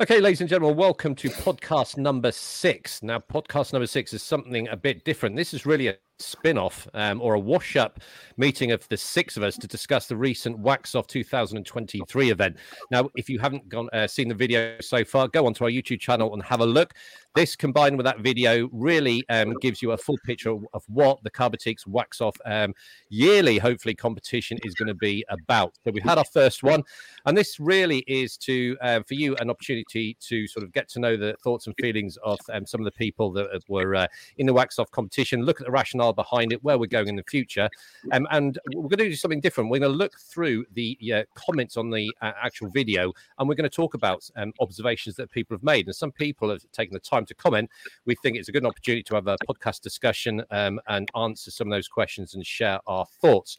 Okay, ladies and gentlemen, welcome to podcast number six. Now, podcast number six is something a bit different. This is really a spin off um, or a wash up meeting of the six of us to discuss the recent Wax Off 2023 event. Now, if you haven't gone uh, seen the video so far, go onto our YouTube channel and have a look. This combined with that video really um, gives you a full picture of what the Car Boutique's Wax Off um, yearly, hopefully, competition is going to be about. So we've had our first one, and this really is to uh, for you an opportunity to sort of get to know the thoughts and feelings of um, some of the people that were uh, in the Wax Off competition, look at the rationale behind it, where we're going in the future, um, and we're going to do something different. We're going to look through the uh, comments on the uh, actual video, and we're going to talk about um, observations that people have made. And some people have taken the time time to comment. We think it's a good opportunity to have a podcast discussion um, and answer some of those questions and share our thoughts.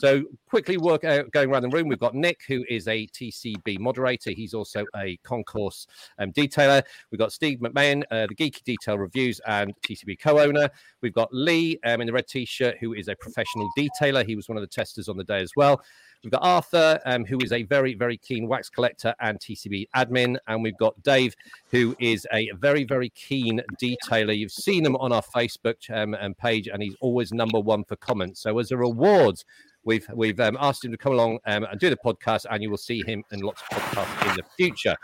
So, quickly work out, going around the room, we've got Nick, who is a TCB moderator. He's also a concourse um, detailer. We've got Steve McMahon, uh, the Geeky Detail Reviews and TCB co owner. We've got Lee um, in the red t shirt, who is a professional detailer. He was one of the testers on the day as well. We've got Arthur, um, who is a very, very keen wax collector and TCB admin. And we've got Dave, who is a very, very keen detailer. You've seen him on our Facebook um, page, and he's always number one for comments. So, as a reward, we've we've um, asked him to come along um, and do the podcast, and you will see him in lots of podcasts in the future.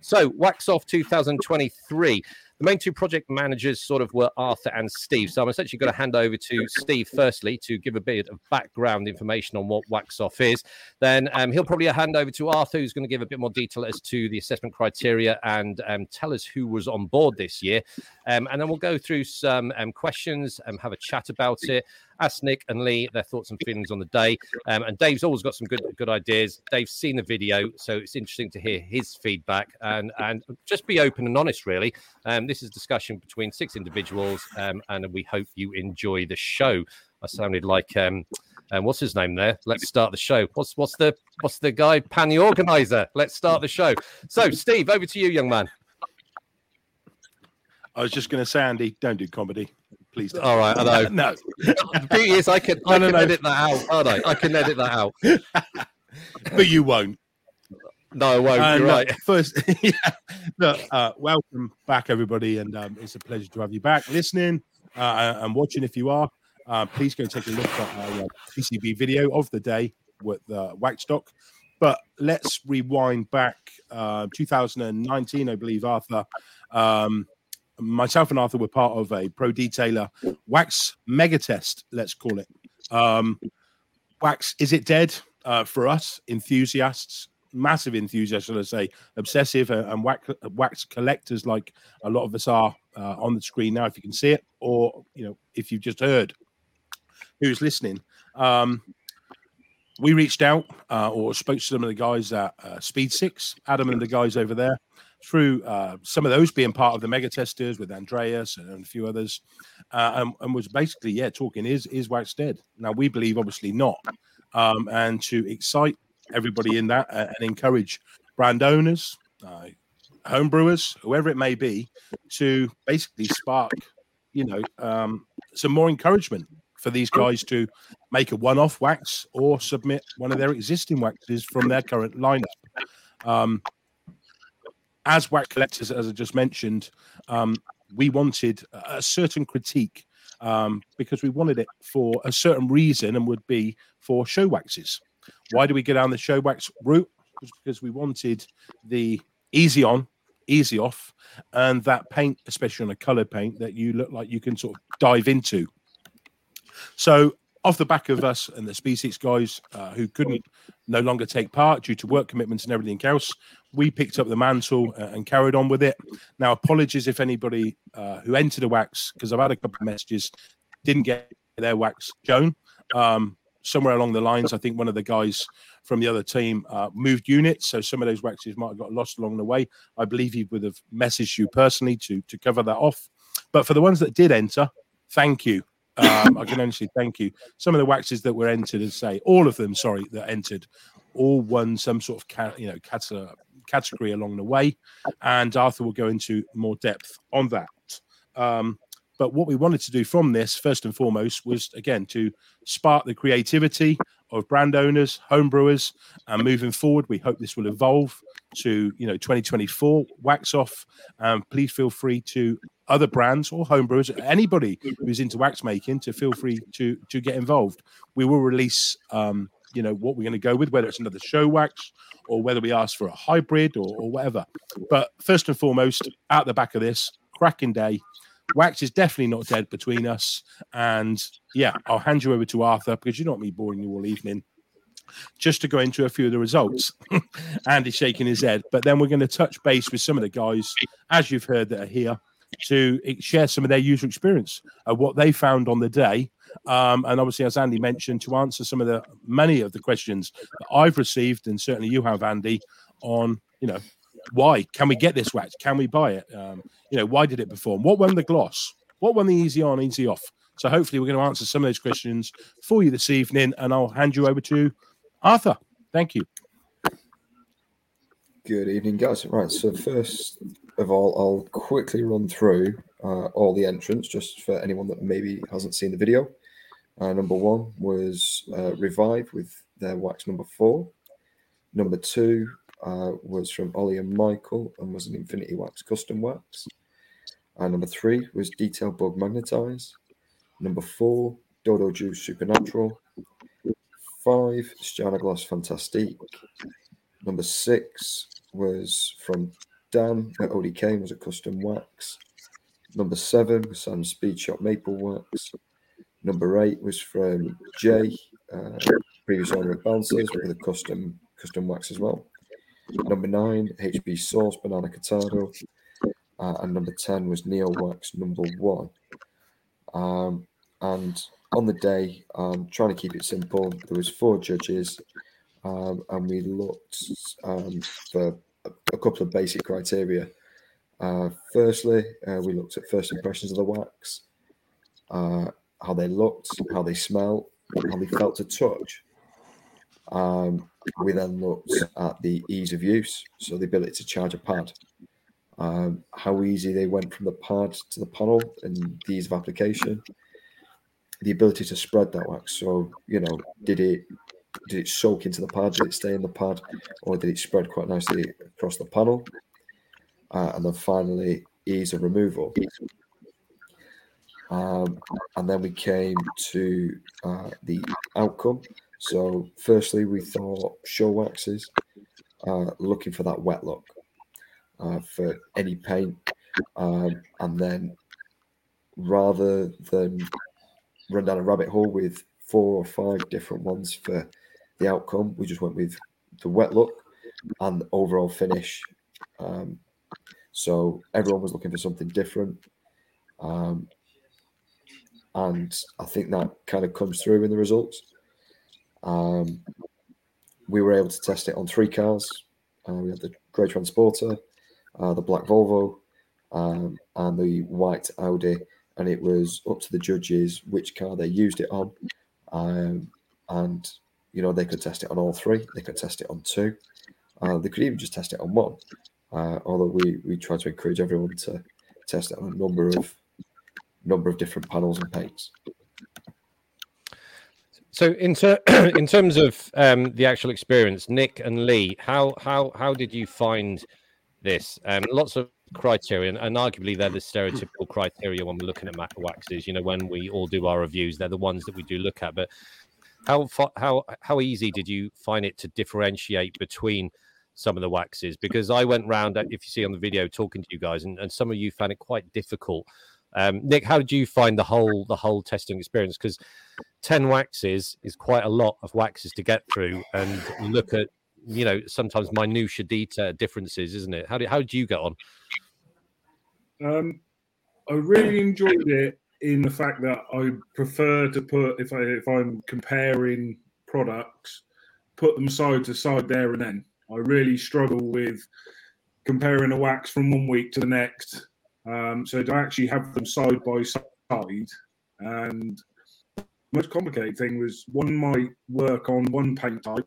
So, Wax Off 2023 the main two project managers sort of were Arthur and Steve. So I'm essentially going to hand over to Steve firstly to give a bit of background information on what Wax Off is. Then um, he'll probably hand over to Arthur, who's going to give a bit more detail as to the assessment criteria and um, tell us who was on board this year. Um, and then we'll go through some um, questions and have a chat about it ask Nick and Lee their thoughts and feelings on the day. Um, and Dave's always got some good good ideas. Dave's seen the video, so it's interesting to hear his feedback and and just be open and honest. Really, um, this is a discussion between six individuals, um, and we hope you enjoy the show. I sounded like. Um, um, what's his name there? Let's start the show. What's what's the what's the guy? Pan the organizer. Let's start the show. So, Steve, over to you, young man. I was just going to say, Andy, don't do comedy. Please. Don't. All right, I know. no. The beauty is, I can, I no, can no, edit that out. Oh no, I can edit that out. but you won't. No, I won't. And, You're uh, right. Uh, first, yeah, look, uh, welcome back, everybody, and um, it's a pleasure to have you back listening uh, and watching. If you are, uh, please go take a look at our uh, TCB video of the day with uh, Waxstock. But let's rewind back uh, 2019, I believe, Arthur. Um, myself and Arthur were part of a pro detailer wax mega test, let's call it. Um, wax, is it dead uh, for us enthusiasts? Massive enthusiasts, should I say, obsessive uh, and wax, wax collectors, like a lot of us are uh, on the screen now, if you can see it, or you know, if you've just heard who's listening. Um, we reached out uh, or spoke to some of the guys at uh, Speed Six, Adam and the guys over there, through uh, some of those being part of the mega testers with Andreas and a few others, uh, and, and, was basically yeah talking is is wax dead. Now we believe obviously not, um, and to excite everybody in that and encourage brand owners, uh, home brewers, whoever it may be, to basically spark you know um, some more encouragement for these guys to make a one-off wax or submit one of their existing waxes from their current lineup. Um, as wax collectors, as I just mentioned, um, we wanted a certain critique um, because we wanted it for a certain reason and would be for show waxes. Why do we go down the show wax route? Because we wanted the easy on, easy off, and that paint, especially on a colored paint, that you look like you can sort of dive into. So off the back of us and the Six guys uh, who couldn't no longer take part due to work commitments and everything else, we picked up the mantle uh, and carried on with it. Now, apologies if anybody uh, who entered a wax, because I've had a couple of messages, didn't get their wax shown. Um, somewhere along the lines, I think one of the guys from the other team uh, moved units, so some of those waxes might have got lost along the way. I believe he would have messaged you personally to to cover that off. But for the ones that did enter, thank you. Um, I can say thank you. Some of the waxes that were entered, as say all of them, sorry, that entered, all won some sort of ca- you know cat- category along the way, and Arthur will go into more depth on that. Um, but what we wanted to do from this, first and foremost, was again to spark the creativity of brand owners, home brewers, and moving forward, we hope this will evolve to you know 2024 wax off um, please feel free to other brands or homebrewers anybody who's into wax making to feel free to to get involved. We will release um, you know what we're going to go with whether it's another show wax or whether we ask for a hybrid or, or whatever. But first and foremost out the back of this cracking day. Wax is definitely not dead between us. And yeah i'll hand you over to arthur because you don't want me boring you all evening just to go into a few of the results. Andy's shaking his head, but then we're going to touch base with some of the guys, as you've heard, that are here to share some of their user experience of what they found on the day. Um, and obviously, as Andy mentioned, to answer some of the many of the questions that I've received, and certainly you have, Andy, on you know why can we get this wax? Can we buy it? Um, you know, why did it perform? What won the gloss? What won the easy on, easy off? So hopefully, we're going to answer some of those questions for you this evening, and I'll hand you over to Arthur, thank you. Good evening, guys. Right, so first of all, I'll quickly run through uh, all the entrants just for anyone that maybe hasn't seen the video. Uh, number one was uh, Revive with their wax number four. Number two uh, was from Ollie and Michael and was an Infinity Wax custom wax. Uh, number three was Detail Bug Magnetize. Number four, Dodo Juice Supernatural five, Stjärnagloss Fantastique. Number six was from Dan at ODK, was a custom wax. Number seven was Sam Speed Shop Maple Wax. Number eight was from Jay, uh, previous owner of Bouncers, with a custom custom wax as well. Number nine, HB Sauce Banana Cortado. Uh, and number 10 was Neo Wax number one. Um, and on the day, um, trying to keep it simple, there was four judges, um, and we looked um, for a, a, couple of basic criteria. Uh, firstly, uh, we looked at first impressions of the wax, uh, how they looked, how they smell, how they felt to touch. Um, we then looked at the ease of use, so the ability to charge a pad, um, how easy they went from the pad to the panel, and the ease of application the ability to spread that wax. So, you know, did it did it soak into the pad? Did it stay in the pad, or did it spread quite nicely across the panel? Uh, and then finally, ease of removal. Um, and then we came to uh, the outcome. So, firstly, we thought show waxes, uh, looking for that wet look uh, for any paint, um, and then rather than run down a rabbit hole with four or five different ones for the outcome. We just went with the wet look and overall finish. Um, so everyone was looking for something different. Um, and I think that kind of comes through in the results. Um, we were able to test it on three cars. Uh, we had the grey Transporter, uh, the black Volvo, um, and the white Audi and it was up to the judges which car they used it on. Um, and you know they could test it on all three. They could test it on two. Uh, they could even just test it on one. Uh, although we we try to encourage everyone to test it on a number of number of different panels and paints. So in ter- in terms of um, the actual experience, Nick and Lee, how how how did you find this? Um, lots of criteria, and arguably they're the stereotypical criteria when we're looking at maca waxes. You know, when we all do our reviews, they're the ones that we do look at. But how how how easy did you find it to differentiate between some of the waxes? Because I went round, if you see on the video, talking to you guys, and, and some of you found it quite difficult. Um, Nick, how did you find the whole the whole testing experience? Because ten waxes is quite a lot of waxes to get through, and look at you know sometimes minutia detail differences, isn't it? How did how did you get on? Um, I really enjoyed it in the fact that I prefer to put if I if I'm comparing products, put them side to side there and then. I really struggle with comparing a wax from one week to the next. Um, so to actually have them side by side, and most complicated thing was one might work on one paint type,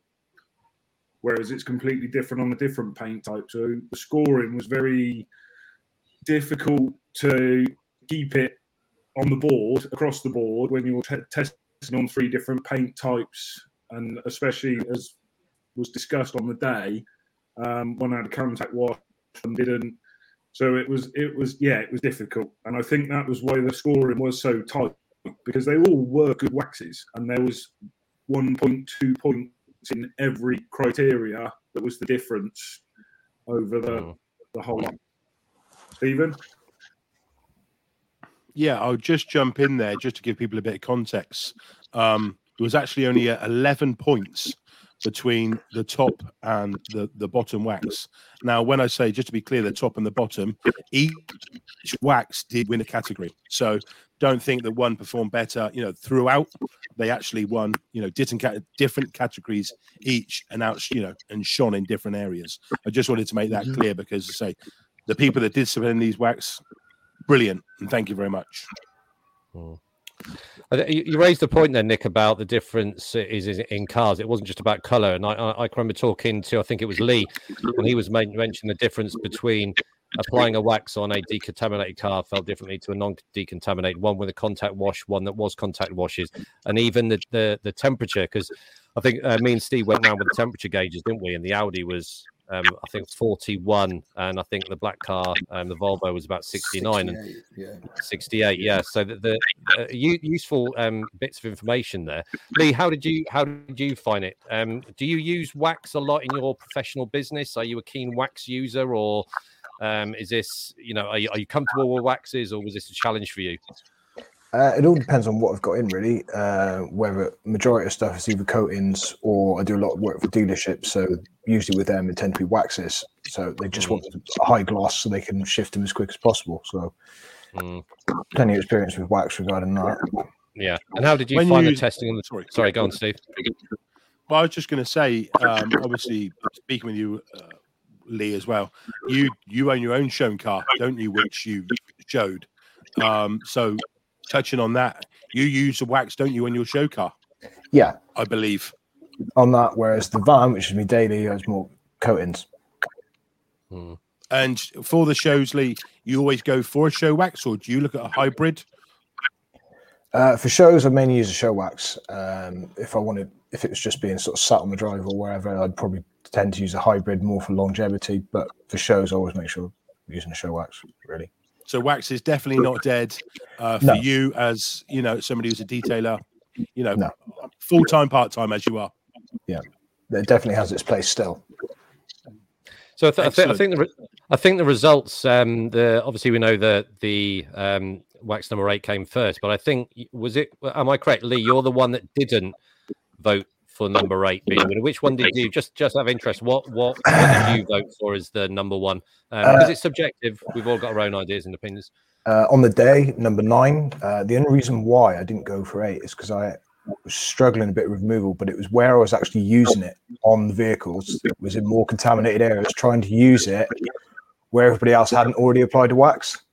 whereas it's completely different on a different paint type. So the scoring was very difficult to keep it on the board across the board when you're t- testing on three different paint types, and especially as was discussed on the day, Um, one had a contact wash, and didn't. So it was, it was, yeah, it was difficult, and I think that was why the scoring was so tight because they all were good waxes, and there was 1.2 points in every criteria that was the difference over the Mm. the whole. Stephen, Yeah, I'll just jump in there just to give people a bit of context. Um, there was actually only uh, 11 points between the top and the, the bottom wax. Now, when I say, just to be clear, the top and the bottom, each wax did win a category. So don't think that one performed better, you know, throughout. They actually won, you know, different, different categories each and out, you know, and shone in different areas. I just wanted to make that clear because, say, the people that did submit in these wax, brilliant. And thank you very much. Uh, You raised the point there, Nick, about the difference is in cars. It wasn't just about color, and I, I, I remember talking to I think it was Lee, and he was men- mentioning the difference between applying a wax on a decontaminated car felt differently to a non-decontaminated one with a contact wash, one that was contact washes, and even the the, the temperature. Because I think me and Steve went around with the temperature gauges, didn't we? And the Audi was um, I think 41, and I think the black car, um, the Volvo was about 69, and 68, yeah. 68 yeah so the, the uh, useful um bits of information there lee how did you how did you find it um do you use wax a lot in your professional business are you a keen wax user or um is this you know are you, are you comfortable with waxes or was this a challenge for you Uh, it all depends on what I've got in, really. Uh, whether majority of stuff is either coatings or I do a lot of work for dealerships. So usually with them, it tend to be waxes. So they just want a high gloss so they can shift them as quick as possible. So Mm, plenty of experience with wax regarding that. yeah and how did you When find you- the testing on the Sorry. sorry go on steve Well, I was just going to say, um, obviously, speaking with you, uh, Lee, as well. You you own your own shown car, don't you? Which you showed. Um, so, touching on that, you use the wax, don't you, on your show car? Yeah, I believe. on that. Whereas the van, which is me daily, has more coatings. Mm. And for the shows, Lee, you always go for a show wax, or do you look at a hybrid? Uh, for shows, I mainly use a show wax. Um, if I wanted, if it was just being sort of sat on the drive or wherever, I'd probably tend to use a hybrid more for longevity. But for shows, I always make sure I'm using a show wax. Really, So, wax is definitely not dead uh, for No. you, as you know, somebody who's a detailer. You know, No. full time, part time, as you are. Yeah, it definitely has its place still. So I, th- I, th- I think the re- I think the results. Um, the obviously we know that the um, wax number eight came first, but I think was it? Am I correct, Lee? You're the one that didn't vote for number eight being winner. Which one did you? Just just out of interest, what what, what did you vote for as the number one? Um, because Uh, it's subjective. We've all got our own ideas and opinions. Uh, on the day, number nine, uh, the only reason why I didn't go for eight is because I was struggling a bit with removal, but it was where I was actually using it on the vehicles. It was in more contaminated areas, trying to use it where everybody else hadn't already applied the wax.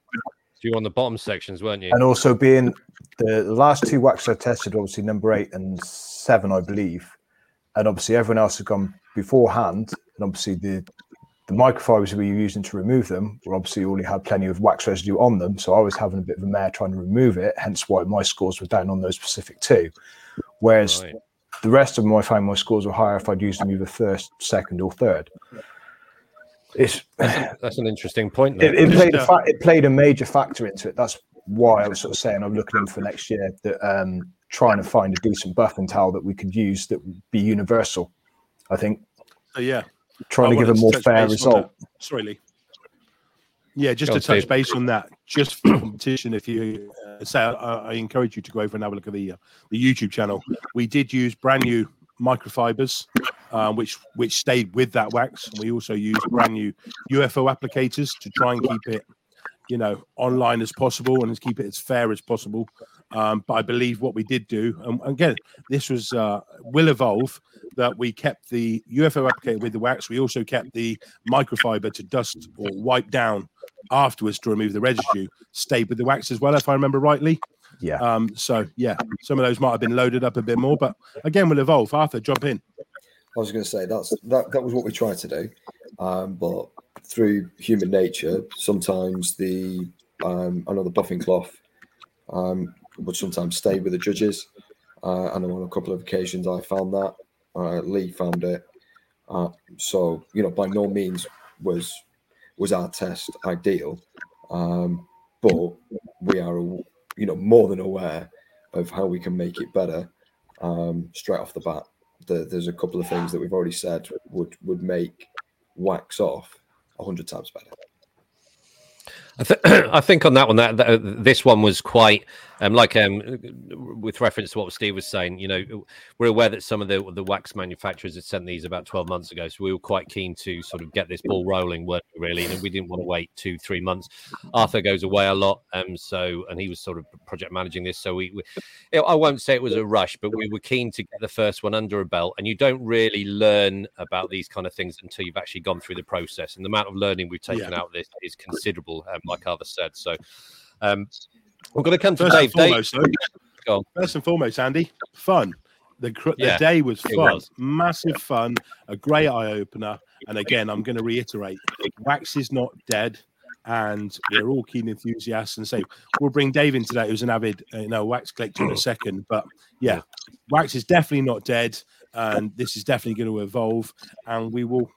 You on the bottom sections, weren't you? And also being the, last two waxes I tested, obviously number eight and seven, I believe. And obviously everyone else had gone beforehand. And obviously the the microfibers we were using to remove them were obviously already had plenty of wax residue on them. So I was having a bit of a mare trying to remove it, hence why my scores were down on those specific two. Whereas Right. the rest of them, I find my scores were higher if I'd used them either first, second, or third. It's That's an interesting point. It, it Just, played a uh, fa- it played a major factor into it. That's why I was sort of saying I'm looking for next year that um, trying to find a decent buffing towel that we could use that would be universal. I think So, yeah. trying I to give a more fair result. that. Sorry, Lee. Yeah, just Go to touch base on that, just for competition, if you uh, say, I, I encourage you to go over and have a look at the uh, the YouTube channel. We did use brand new microfibers, um, which which stayed with that wax. We also used brand new UFO applicators to try and keep it, you know, online as possible and keep it as fair as possible. Um, but I believe what we did do, and again, this was uh, will evolve. That we kept the UFO applicator with the wax. We also kept the microfiber to dust or wipe down afterwards to remove the residue. Stayed with the wax as well, if I remember rightly. Yeah. Um, so yeah, some of those might have been loaded up a bit more, but again, we'll evolve. Arthur, jump in. I was going to say that's that. That was what we tried to do, um, but through human nature, sometimes the um, the buffing cloth um, would sometimes stay with the judges. Uh, and on a couple of occasions, I found that uh, Lee found it. Uh, so you know, by no means was was our test ideal, um, but we are you know more than aware of how we can make it better um, straight off the bat. The, there's a couple of things that we've already said would would make wax off a hundred times better. I, th- I, think on that one, that, that, this one was quite um, like um, with reference to what Steve was saying. You know, we're aware that some of the the wax manufacturers had sent these about twelve months ago, so we were quite keen to sort of get this ball rolling. Weren't we really? And we didn't want to wait two, three months. Arthur goes away a lot, um, so and he was sort of project managing this. So we, we, I won't say it was a rush, but we were keen to get the first one under a belt. And you don't really learn about these kind of things until you've actually gone through the process. And the amount of learning we've taken yeah. out of this is considerable. Um, like Arthur said. So um, we're going to come to first Dave. And foremost, Dave, first and foremost, Andy, fun. The, the yeah, day was fun, was. massive yeah. fun, a great eye opener. And again, I'm going to reiterate: Wax is not dead, and we're all keen enthusiasts. And say we'll bring Dave in today, who's an avid, uh, you know, wax collector in a second. But yeah, Wax is definitely not dead, and this is definitely going to evolve. And we will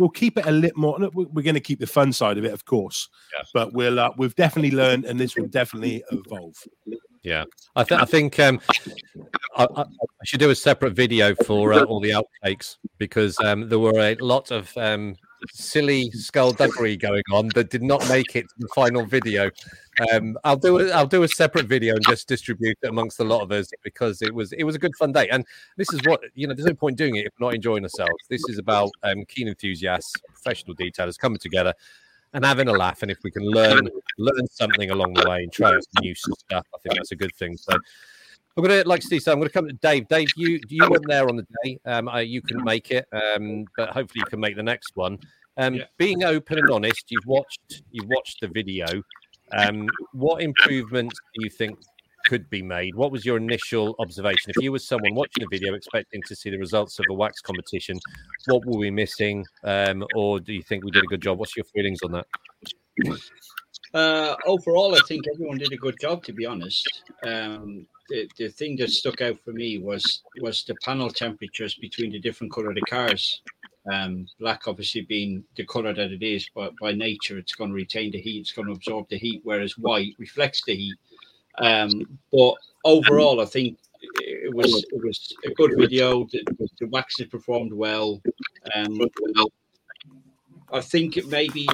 we'll keep it a little more. We're going to keep the fun side of it, of course, yeah. but we'll uh, we've definitely learned, and this will definitely evolve. Yeah, I, th- I think um, I, I, should do a separate video for uh, all the outtakes because um, there were a lot of um, silly skullduggery going on that did not make it to the final video. Um, I'll do it. I'll do a separate video and just distribute it amongst a lot of us because it was it was a good fun day. And this is what you know. There's no point doing it if we're not enjoying ourselves. This is about um, keen enthusiasts, professional detailers coming together and having a laugh. And if we can learn learn something along the way and try some new stuff, I think that's a good thing. So. I'm gonna, like Steve said, I'm gonna come to Dave. Dave, you you weren't there on the day. Um, I, you couldn't make it, um, but hopefully you can make the next one. Um, yeah. Being open and honest, you've watched you've watched the video. Um, what improvements do you think could be made? What was your initial observation? If you were someone watching the video expecting to see the results of a wax competition, what were we missing? Um, or do you think we did a good job? What's your feelings on that? Uh, overall, I think everyone did a good job. To be honest, um, the, the thing that stuck out for me was was the panel temperatures between the different color of the cars. Um, black obviously being the color that it is, but by nature it's going to retain the heat, it's going to absorb the heat, whereas white reflects the heat. Um, but overall, I think it was it was a good video. The, the waxes performed well. Um, I think it maybe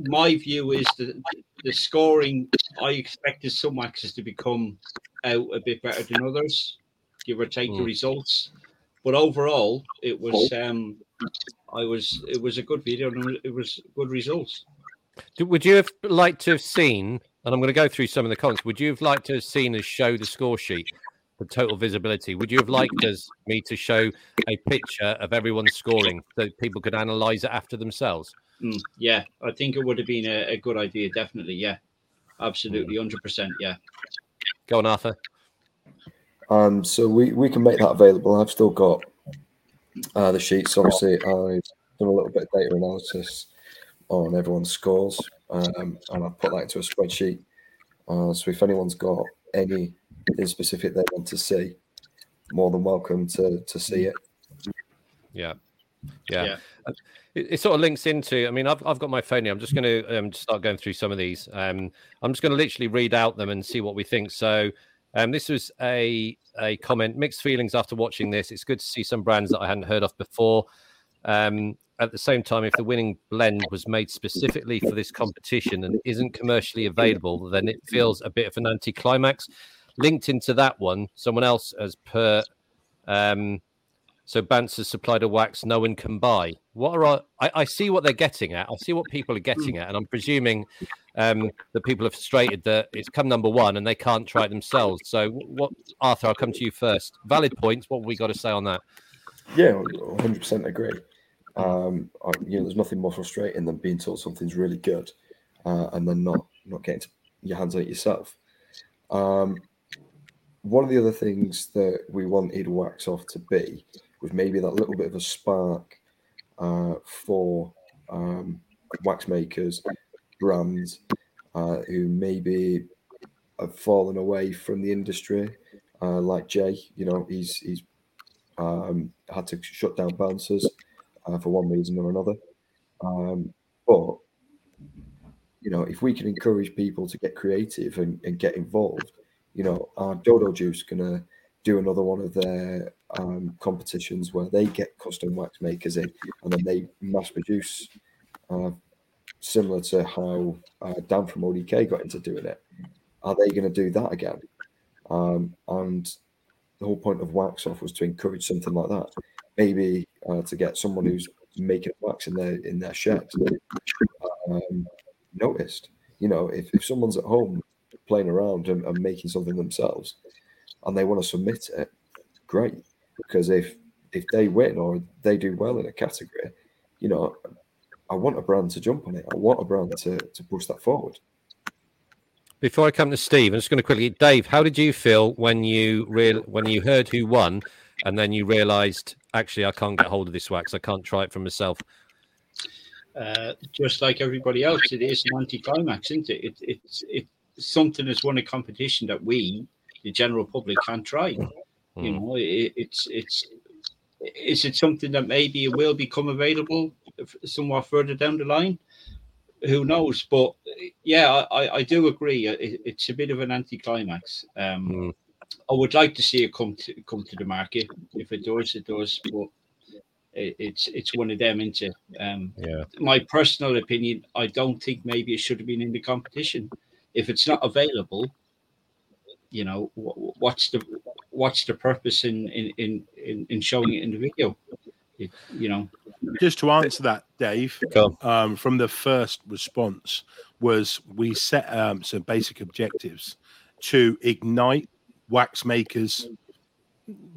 my view is that the scoring. I expected some waxes to become out a bit better than others, give or take mm. the results. But overall, it was um, I was it was a good video and it was good results. Would you have liked to have seen? And I'm going to go through some of the comments. Would you have liked to have seen us show the score sheet, the total visibility? Would you have liked us me to show a picture of everyone scoring so people could analyze it after themselves? Mm, yeah, I think it would have been a, a good idea. Definitely, yeah, absolutely, hundred percent, yeah. Go on, Arthur. Um, so we, we can make that available. I've still got uh, the sheets. Obviously, I've done a little bit of data analysis on everyone's scores, um, and I've put that into a spreadsheet. Uh, so if anyone's got anything specific they want to see, more than welcome to to see it. Yeah, yeah. yeah. Uh, it, it, sort of links into. I mean, I've I've got my phone here. I'm just going to um, start going through some of these. Um, I'm just going to literally read out them and see what we think. So. Um, this was a a comment. Mixed feelings after watching this. It's good to see some brands that I hadn't heard of before. Um, at the same time, if the winning blend was made specifically for this competition and isn't commercially available, then it feels a bit of an anticlimax. Linked into that one, someone else has put um, so Bants has supplied a wax no one can buy. What are our, I, I, see what they're getting at. I see what people are getting hmm. at, and I'm presuming um, that people are frustrated that it's come number one and they can't try it themselves. So, what, Arthur? I'll come to you first. Valid points. What have we got to say on that? Yeah, 100 percent agree. Um, I, you know, there's nothing more frustrating than being told something's really good uh, and then not not getting to, your hands on it yourself. Um, one of the other things that we wanted Wax Off to be with maybe that little bit of a spark uh, for um, wax makers, brands uh, who maybe have fallen away from the industry, uh, like Jay. You know, he's he's um, had to shut down bouncers uh, for one reason or another. Um, but you know, if we can encourage people to get creative and, and get involved, you know, our Dodo Juice gonna do another one of their um, competitions where they get custom wax makers in and then they mass produce, uh, similar to how uh, Dan from ODK got into doing it. Are they going to do that again? Um, and the whole point of wax off was to encourage something like that. Maybe uh, to get someone who's making wax in their in their shed um, noticed. You know, if, if someone's at home playing around and, and making something themselves, and they want to submit it, great. Because if if they win or they do well in a category, you know, I want a brand to jump on it. I want a brand to, to push that forward. Before I come to Steve, I'm just going to quickly, Dave, how did you feel when you real when you heard who won, and then you realised actually I can't get hold of this wax, I can't try it for myself. Uh, just like everybody else, it is an anticlimax, isn't it? it it's it's something that's won a competition that we, the general public, can't try. You Mm. know, it, it's it's is it something that maybe it will become available somewhat further down the line? Who knows? But yeah, I, I do agree. It, it's a bit of an anticlimax. Um, Mm. I would like to see it come to come to the market. If it does, it does. But it, it's it's one of them into um, Yeah. my personal opinion, I don't think maybe it should have been in the competition. If it's not available, you know, wh- what's the what's the purpose in in in in, in showing it in the video? It, you know, Just to answer that, Dave, um, from the first response was we set um, some basic objectives to ignite wax makers,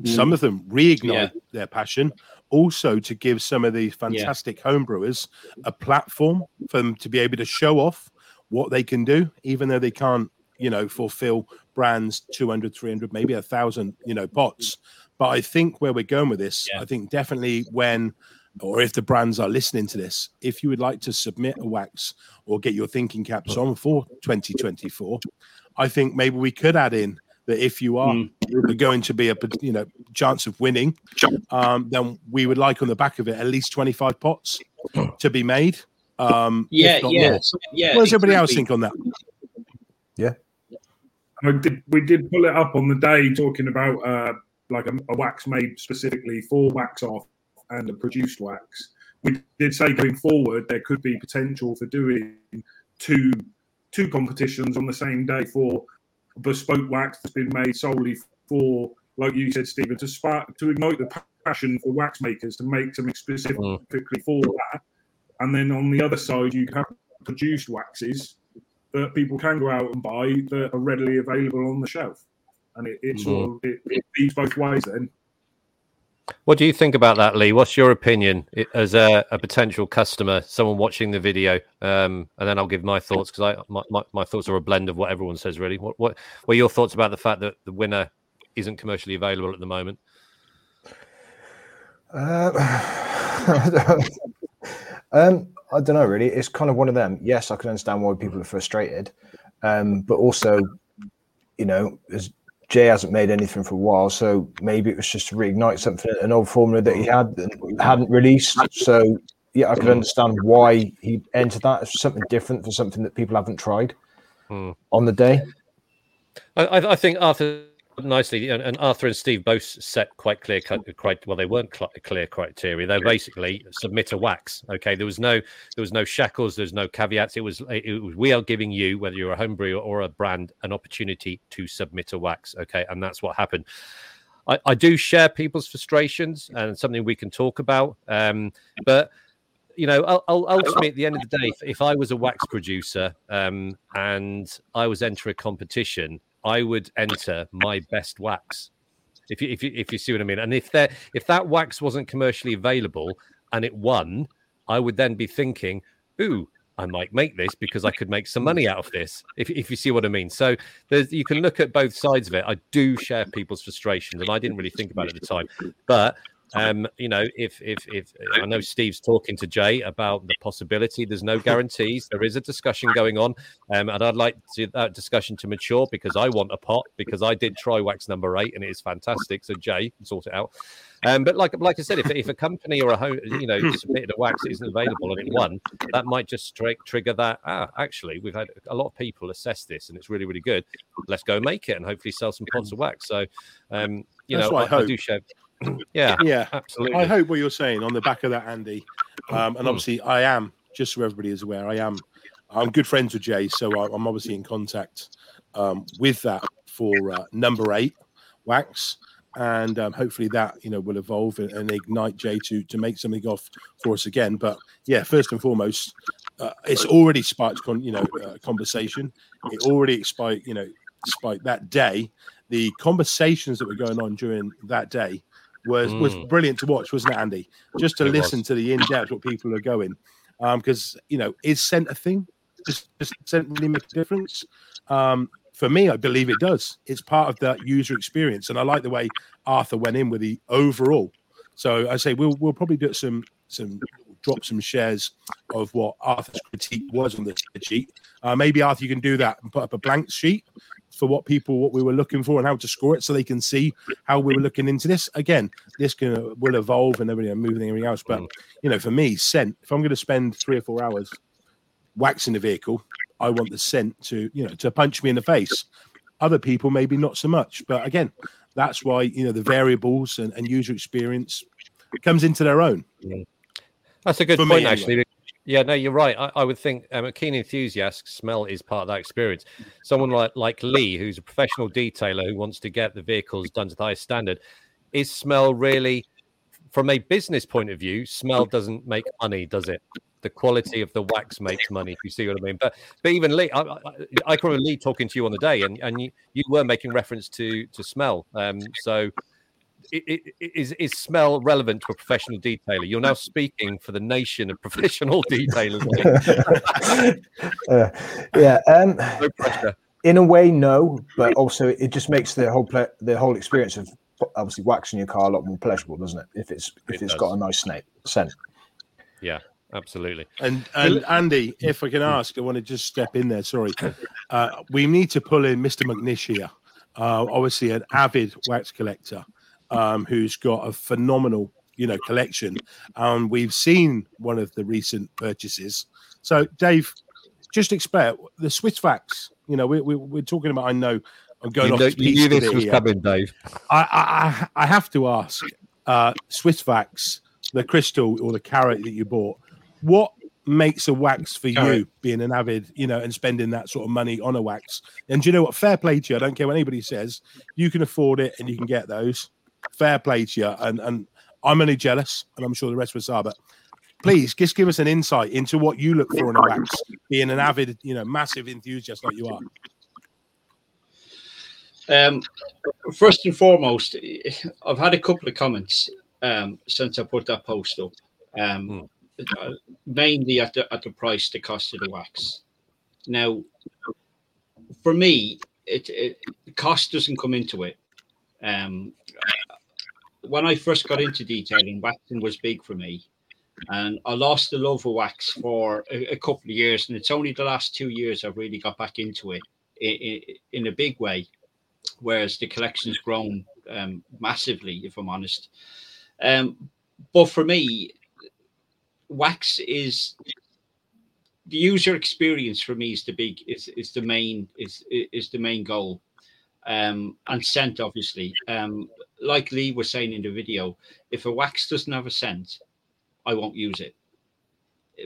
some of them reignite their passion, also to give some of these fantastic homebrewers a platform for them to be able to show off what they can do, even though they can't, you know, fulfill brands 200, 300, maybe a thousand, you know, pots. But I think where we're going with this, Yeah. I think definitely when or if the brands are listening to this, if you would like to submit a wax or get your thinking caps on for 2024, I think maybe we could add in that if you are Mm. going to be a you know chance of winning, um, then we would like on the back of it at least 25 pots to be made. Um, yeah, yeah, more. yeah. What does everybody else think on that? I did, we did pull it up on the day talking about uh, like a, a wax made specifically for wax off and a produced wax. We did say going forward there could be potential for doing two two competitions on the same day for bespoke wax that's been made solely for, like you said, Stephen, to spark to ignite the passion for wax makers to make something specifically for that. And then on the other side, you have produced waxes that people can go out and buy that are readily available on the shelf. And it, it sort of it, it feeds both ways then. What do you think about that, Lee? What's your opinion as a, a potential customer, someone watching the video? Um, and then I'll give my thoughts because I my, my, my thoughts are a blend of what everyone says. Really, what what what are your thoughts about the fact that the winner isn't commercially available at the moment? Uh, um, I don't know. Really, it's kind of one of them. Yes, I can understand why people are frustrated, um, but also, you know, as Jay hasn't made anything for a while, so maybe it was just to reignite something, an old formula that he had and hadn't released. So yeah, I can understand why he entered that as something different for something that people haven't tried Hmm. on the day. I, I I think Arthur nicely, and, and Arthur and Steve both set quite clear cut. cri- Well, they weren't cl- clear criteria. They basically submit a wax. Okay, there was no there was no shackles. There's no caveats. It was it was we are giving you whether you're a home brewer or a brand an opportunity to submit a wax. Okay, and that's what happened. I, I do share people's frustrations and something we can talk about. Um, but you know, ul- ul- ultimately, at the end of the day, if, if I was a wax producer um, and I was entering a competition, I would enter my best wax. If you, if you if you see what I mean, and if that if that wax wasn't commercially available and it won, I would then be thinking, "Ooh, I might make this because I could make some money out of this." If if you see what I mean, so you can look at both sides of it. I do share people's frustrations, and I didn't really think about it at the time, but Um, you know, if if if I know Steve's talking to Jay about the possibility, there's no guarantees. There is a discussion going on, um, and I'd like to, that discussion to mature because I want a pot because I did try wax number eight and it is fantastic. So Jay can sort it out. Um, but like like I said, if, if a company or a home, you know, submitted a wax that isn't available and it won, that might just tri- trigger that. Ah, actually, we've had a lot of people assess this and it's really really good. Let's go make it and hopefully sell some pots of wax. So, um, you That's know, I I, I do show. Yeah, Yeah, absolutely. I hope what you're saying on the back of that, Andy. Um, and Mm. obviously, I am just so everybody is aware. I am. I'm good friends with Jay, so I'm obviously in contact um, with that for uh, number eight wax, and um, hopefully that you know will evolve and, and ignite Jay to to make something off for us again. But yeah, first and foremost, uh, it's already sparked con- you know uh, conversation. It already spiked you know spiked that day. The conversations that were going on during that day was was Mm. brilliant to watch, wasn't it, Andy? Just to It listen was. to the in depth what people are going, because you know, is scent a thing? Does, does scent really make a difference? Um, for me, I believe it does. It's part of that user experience, and I like the way Arthur went in with the overall. So I say we'll we'll probably do some some drop some shares of what Arthur's critique was on the sheet. Uh, maybe Arthur, you can do that and put up a blank sheet for what people what we were looking for and how to score it, so they can see how we were looking into this. Again, this can will evolve and everything, and moving everything else. But you know, for me, scent. If I'm going to spend three or four hours waxing the vehicle, I want the scent to you know to punch me in the face. Other people maybe not so much, but again, that's why you know the variables and, and user experience comes into their own. That's a good For me, point, anyway. Yeah, no, you're right. I, I would think um, a keen enthusiast smell is part of that experience. Someone like like Lee, who's a professional detailer who wants to get the vehicles done to the highest standard, is smell really, from a business point of view, smell doesn't make money, does it? The quality of the wax makes money. If you see what I mean. But but even Lee, I, I, I can remember Lee talking to you on the day, and and you, you were making reference to to smell. Um, so is is smell relevant to a professional detailer? You're now speaking for the nation of professional detailers. Uh, yeah. Um, no pressure. in a way, no, but also it just makes the whole ple- the whole experience of obviously waxing your car a lot more pleasurable, doesn't it? If it's if It it's does. got a nice snake scent. Yeah, absolutely. And and Andy, if I can ask, I want to just step in there. Sorry, uh, we need to pull in Mr. McNish here. Uh, obviously, an avid wax collector um, who's got a phenomenal, you know, collection. And we've seen one of the recent purchases. So, Dave, just expect the Swissvax. You know, we, we, we're talking about. I know I'm going You, off. know, you knew this was here. coming, Dave. I, I I- have to ask, uh, Swissvax, the crystal or the carrot that you bought, what makes a wax for you, being an avid, you know, and spending that sort of money on a wax? And do you know what? Fair play to you. I don't care what anybody says. You can afford it and you can get those. Fair play to you. And and I'm only jealous, and I'm sure the rest of us are. But please, just give us an insight into what you look for in a wax, being an avid, you know, massive enthusiast like you are. Um, first and foremost, I've had a couple of comments um, since I put that post up, um, uh, mainly at the at the price, the cost of the wax. Now, for me, it, it cost doesn't come into it. Um, when I first got into detailing, waxing was big for me, and I lost the love of wax for a, a couple of years, and it's only the last two years I've really got back into it in, in a big way whereas the collection's grown um, massively, if I'm honest. Um, but for me, wax is the user experience for me is the big is is the main is is the main goal. Um, and scent, obviously. Um, like Lee was saying in the video, if a wax doesn't have a scent, I won't use it.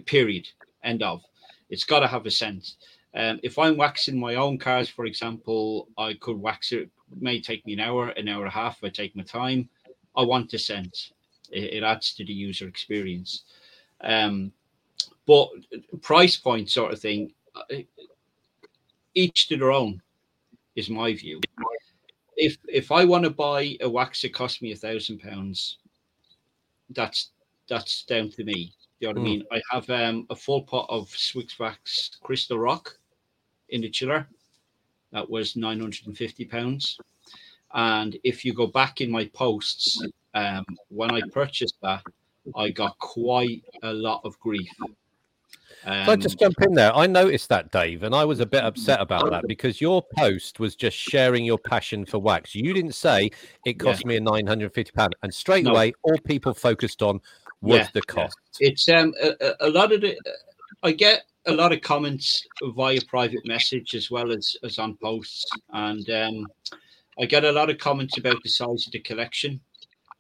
Period. End of. It's got to have a scent. Um, if I'm waxing my own cars, for example, I could wax it. it may take me an hour, an hour and a half. I take my time. I want the scent. It, it adds to the user experience. Um, but price point sort of thing, uh, each to their own, is my view. If if I want to buy a wax that costs me a thousand pounds, that's that's down to me. You know what I Mm. mean? I have um, a full pot of Swissvax Crystal Rock in the chiller. That was nine hundred and fifty pounds. And if you go back in my posts, Um, when I purchased that, I got quite a lot of grief. Can I just Um, jump in there? I noticed that, Dave, and I was a bit upset about that because your post was just sharing your passion for wax. You didn't say it cost me a nine hundred fifty pound, and straight No. away, all people focused on was Yeah, the cost. it's um a, a- a lot of the I get a lot of comments via private message as well as as on posts, and um, I get a lot of comments about the size of the collection,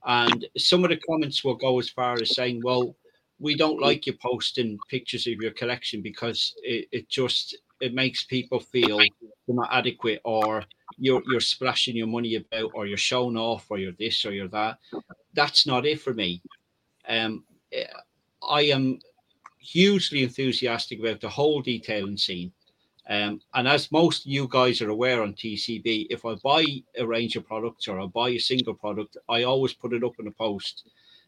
and some of the comments will go as far as saying, "Well, we don't like you posting pictures of your collection because it, it just it makes people feel you're not adequate or you're you're splashing your money about or you're showing off or you're this or you're that." That's not it for me. Um, I am hugely enthusiastic about the whole detailing scene. Um, and as most of you guys are aware on TCB, if I buy a range of products or I buy a single product, I always put it up in a post.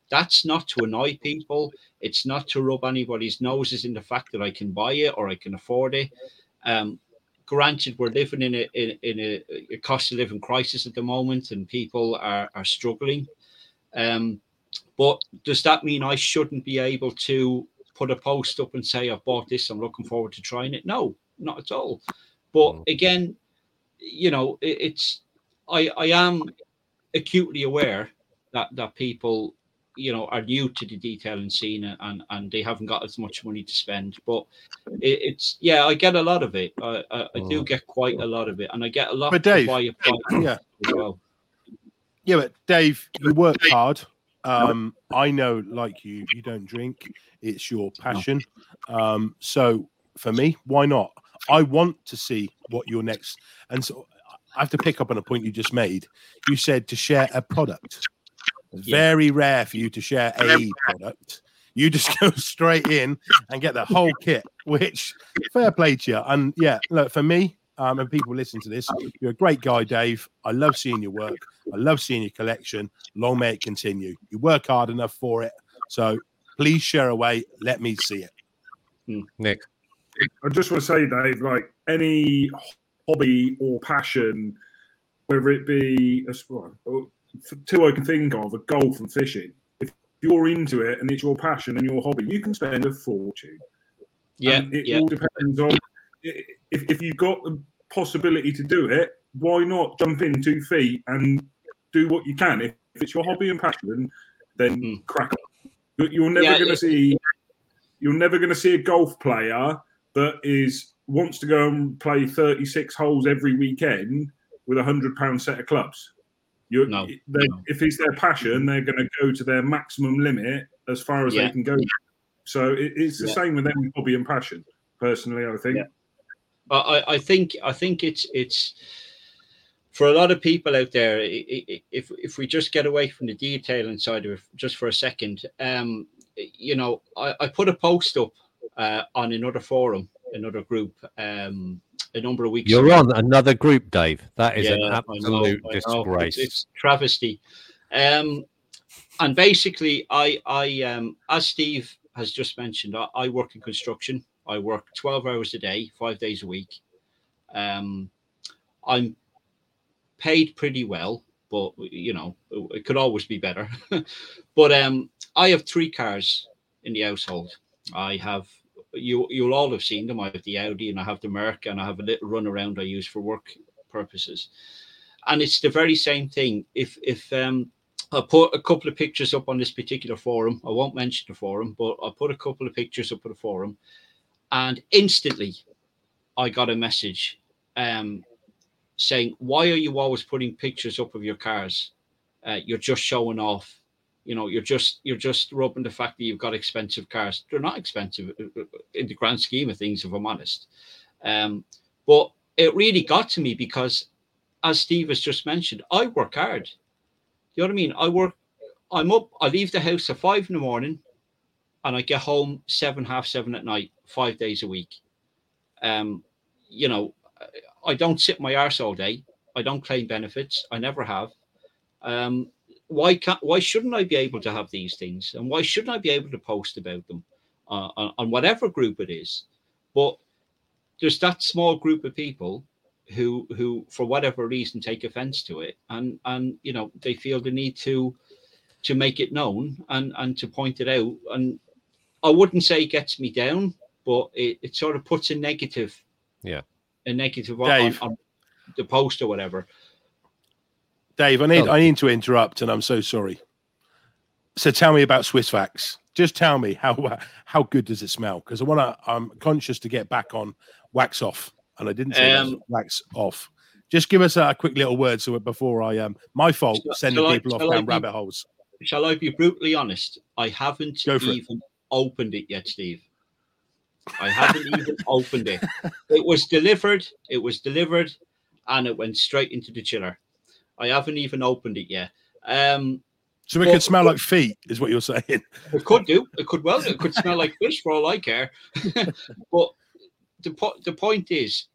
That's not to annoy people. It's not to rub anybody's noses in the fact that I can buy it or I can afford it. Um, granted, we're living in a in, in a, a cost of living crisis at the moment, and people are are struggling. Um, but does that mean I shouldn't be able to put a post up and say, I've bought this, I'm looking forward to trying it? No, not at all. But Mm. again, you know, it, it's I I am acutely aware that that people you know are new to the detailing scene and and they haven't got as much money to spend but it, it's yeah i get a lot of it I, I, I do get quite a lot of it and i get a lot But Dave, via private Yeah, as well yeah, but Dave, you work hard. Um, I know, like you, you don't drink. It's your passion. Um, so for me, why not? I want to see what your next. And so I have to pick up on a point you just made. You said to share a product. It's Yeah. very rare for you to share a product. You just go straight in and get the whole kit, which fair play to you. And yeah, look, for me, um, and people listen to this, you're a great guy, Dave. I love seeing your work. I love seeing your collection. Long may it continue. You work hard enough for it. So please share away. Let me see it. Nick, I just want to say, Dave, like any hobby or passion, whether it be a sport, or f- two I can think of, are golf and fishing. If you're into it and it's your passion and your hobby, you can spend a fortune. yeah And it yeah all depends on if, if you've got the possibility to do it, why not jump in two feet and do what you can? If, if it's your hobby and passion, then Mm. crack on. You- You're never Yeah, going to it- see you're never going to see a golf player that is wants to go and play 36 holes every weekend with a hundred pound set of clubs. No, they, no. If it's their passion, they're going to go to their maximum limit as far as Yeah. they can go. So it, it's the Yeah. same with any hobby and passion. Personally, I think. Yeah. I, I- think I think it's it's for a lot of people out there. If if we just get away from the detailing side of it just for a second, um, you know, I, I put a post up uh, on another forum, another group, um, a number of weeks. you're ago. on another group, Dave. That is an I know, absolute I know. disgrace. It's, it's travesty. Um, and basically, I, I, um, as Steve has just mentioned, I, I work in construction. I work twelve hours a day, five days a week. Um, I'm paid pretty well, but you know, it could always be better. but um, I have three cars in the household. I have you you'll all have seen them. I have the Audi and I have the Merc and I have a little run around I use for work purposes. And it's the very same thing. If if um I put a couple of pictures up on this particular forum, I won't mention the forum, but I put a couple of pictures up on the forum, and instantly I got a message um saying, Why are you always putting pictures up of your cars? Uh, you're just showing off you know you're just you're just rubbing the fact that you've got expensive cars. They're not expensive uh, in the grand scheme of things if i'm honest. Um but it really got to me because as steve has just mentioned i work hard. You know what i mean? I work i'm up i leave the house at five in the morning and i get home seven half seven at night five days a week. Um you know i don't sit my arse all day. I don't claim benefits. I never have. Um why can't why shouldn't I be able to have these things and why shouldn't I be able to post about them uh, on, on whatever group it is? But there's that small group of people who who for whatever reason take offense to it and and you know they feel the need to to make it known and and to point it out. And I wouldn't say it gets me down, but it, it sort of puts a negative, Yeah. a negative on, Dave. on the post or whatever. Dave, I need Oh. I need to interrupt, and I'm so sorry. So tell me about Swissvax. Just tell me how how good does it smell? Because I want to. I'm conscious to get back on wax off, and I didn't say wax- Um, wax off. Just give us a quick little word so before I um my fault Shall- sending shall I- people off down be- rabbit holes. Shall I be brutally honest? I haven't Go for it. even opened it yet, Steve. I haven't even opened it. It was delivered. It was delivered, and it went straight into the chiller. I haven't even opened it yet. Um, So it could smell like feet, is what you're saying. It could do. It could well. It could smell like fish for all I care. but the po- the point is,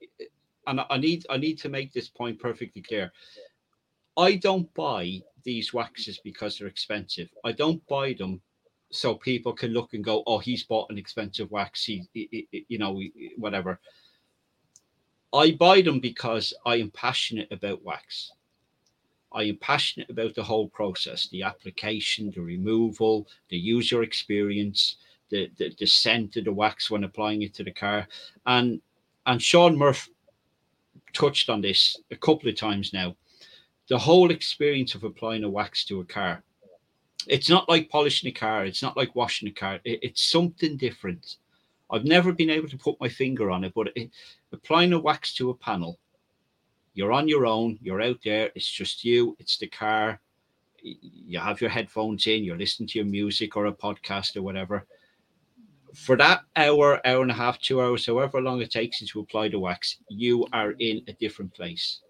and I- I need I need to make this point perfectly clear. I don't buy these waxes because they're expensive. I don't buy them so people can look and go, "Oh, he's bought an expensive wax." He, he- he- you know, whatever. I buy them because I am passionate about wax. I am passionate about the whole process, the application, the removal, the user experience, the, the, the scent of the wax when applying it to the car. And and Sean Murph touched on this a couple of times now. The whole experience of applying a wax to a car. It's not like polishing a car, it's not like washing a car. It- it's something different. I've never been able to put my finger on it, but it, applying a wax to a panel you're on your own you're out there it's just you it's the car you have your headphones in you're listening to your music or a podcast or whatever for that hour hour and a half two hours however long it takes you to apply the wax you are in a different place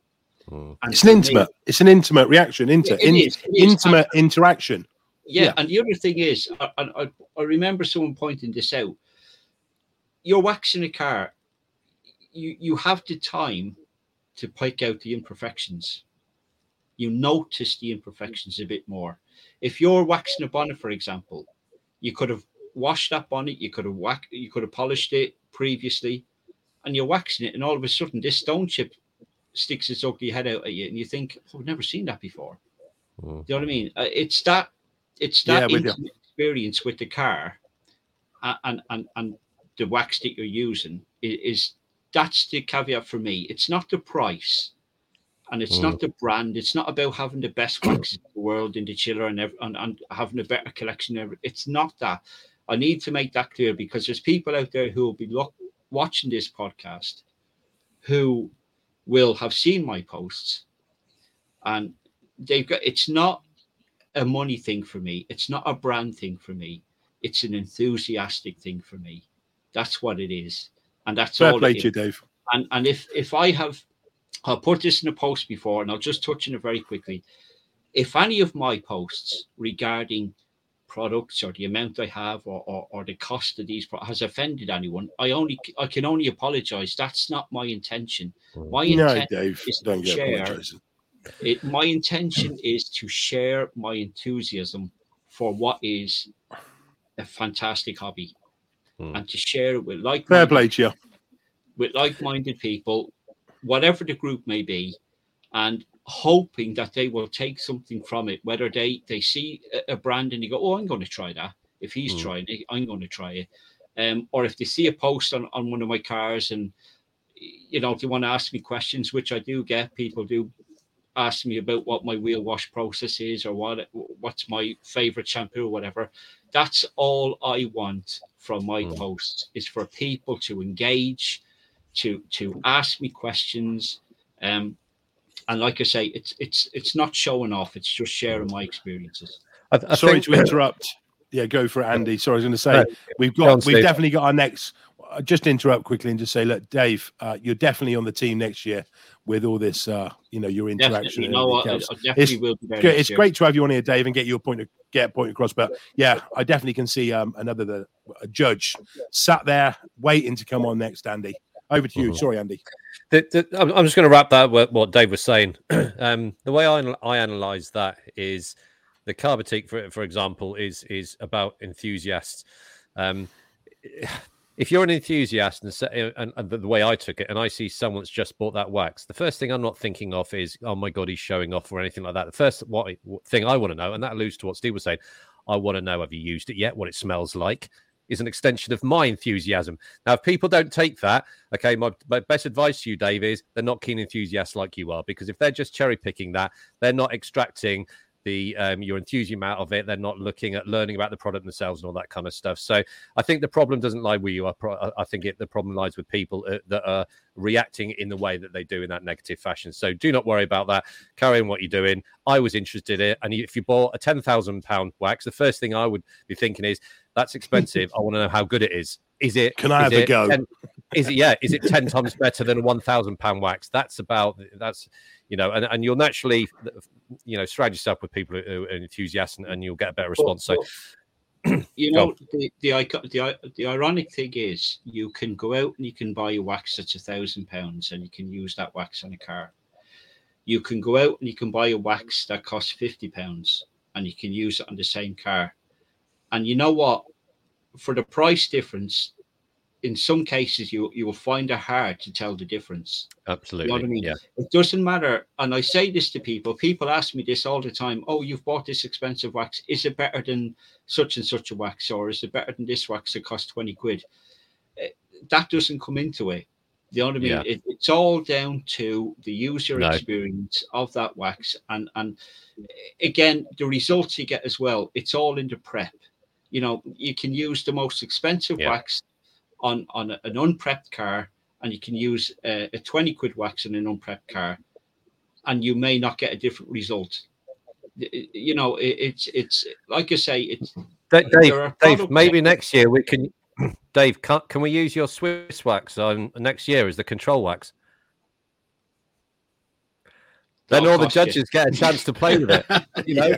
Mm. And It's an for me- intimate. It's an intimate reaction. Inter, It in- is, it is. intimate interaction. Yeah, Yeah. and the other thing is, I, I, I remember someone pointing this out. You're waxing a car, you you have the time to pick out the imperfections. You notice the imperfections a bit more. If you're waxing a bonnet, for example, you could have washed that bonnet, you could have whack, you could have polished it previously, and you're waxing it, and all of a sudden this stone chip sticks its ugly head out at you, and you think, "Oh, "I've never seen that before." Mm. Do you know what I mean? Uh, it's that it's Yeah, that with experience with the car and and and the wax that you're using is, that's the caveat for me. It's not the price, and it's not mm. the brand. It's not about having the best waxes in the world in the chiller and, ev- and and having a better collection. It's not that. I need to make that clear because there's people out there who will be look, watching this podcast who will have seen my posts and they've got it's not a money thing for me it's not a brand thing for me it's an enthusiastic thing for me that's what it is and that's Fair all play it to you, Dave. and and if if i have i'll put this in a post before and i'll just touch on it very quickly. If any of my posts regarding products or the amount i have or or, or the cost of these pro- has offended anyone i only i can only apologize. That's not my intention. Mm. My No, intent Dave, is don't get share. it, my intention is to share my enthusiasm for what is a fantastic hobby Hmm. and to share it with like Fair play to you. with like-minded people whatever the group may be and hoping that they will take something from it whether they they see a, a brand and they go oh i'm going to try that if he's Hmm. trying it i'm going to try it um, or if they see a post on, on one of my cars and you know if they want to ask me questions which i do get people do ask me about what my wheel wash process is or what what's my favorite shampoo or whatever that's all i want from my Mm. posts is for people to engage to to ask me questions um and like i say it's it's it's not showing off it's just sharing my experiences I, I Sorry think, to interrupt. Yeah, go for it, Andy. Sorry, I was going to say No, we've got on, we've Steve. definitely got our next. Uh, Just interrupt quickly and just say, look, Dave, uh, you're definitely on the team next year with all this. Uh, you know, your interaction. definitely and no I, I else. definitely will be there Good. It's great to have you on here, Dave, and get your point of, get a point across. But yeah, I definitely can see um, another the, a judge sat there waiting to come on next, Andy. Over to you. Mhm. Sorry, Andy. the, the, I'm, I'm just going to wrap that what, what Dave was saying. um, the way I, I analyze that is the car boutique, for for example, is is about enthusiasts. Um, if you're an enthusiast and, say, uh, and, and, the way I took it, and I see someone's just bought that wax, the first thing I'm not thinking of is, oh my god, he's showing off or anything like that. The first what, thing I want to know, and that alludes to what Steve was saying, I want to know have you used it yet, what it smells like, is an extension of my enthusiasm. Now, if people don't take that, okay, my, my best advice to you, Dave, is they're not keen enthusiasts like you are, because if they're just cherry picking that, they're not extracting the um, your enthusiasm out of it. They're not looking at learning about the product themselves and all that kind of stuff. So I think the problem doesn't lie with you. I, pro- I think it, the problem lies with people uh, that are reacting in the way that they do in that negative fashion. So do not worry about that. Carry on what you're doing. I was interested in it, and if you bought a ten thousand pound wax, the first thing I would be thinking is that's expensive. I want to know how good it is. Is it? Can I have a go? 10, is it? Yeah. Is it ten times better than a one thousand pound wax? That's about. That's you know, and, and you'll naturally, you know, surround yourself with people who are enthusiastic, and, and you'll get a better response. So. you know the, the the the ironic thing is you can go out and you can buy a wax that's a thousand pounds and you can use that wax on a car you can go out and you can buy a wax that costs 50 pounds and you can use it on the same car and you know what for the price difference in some cases you you will find it hard to tell the difference. Absolutely. You know I mean? Yeah. It doesn't matter. And I say this to people. People ask me this all the time. Oh, you've bought this expensive wax. Is it better than such and such a wax? Or is it better than this wax that costs 20 quid? Eh, that doesn't come into it. You know what I mean? Yeah. It, it's all down to the user no. experience of that wax. And and eh, again, the results you get as well, it's all in the prep. You know, you can use the most expensive yeah. wax on on an unprepped car, and you can use a, a twenty quid wax in an unprepped car, and you may not get a different result. You know, it, it's it's like I say, it's Dave. Dave, maybe next year we can. Dave, can, can we use your Swissvax on next year as the control wax? Then all the judges you. get a chance to play with it. You know,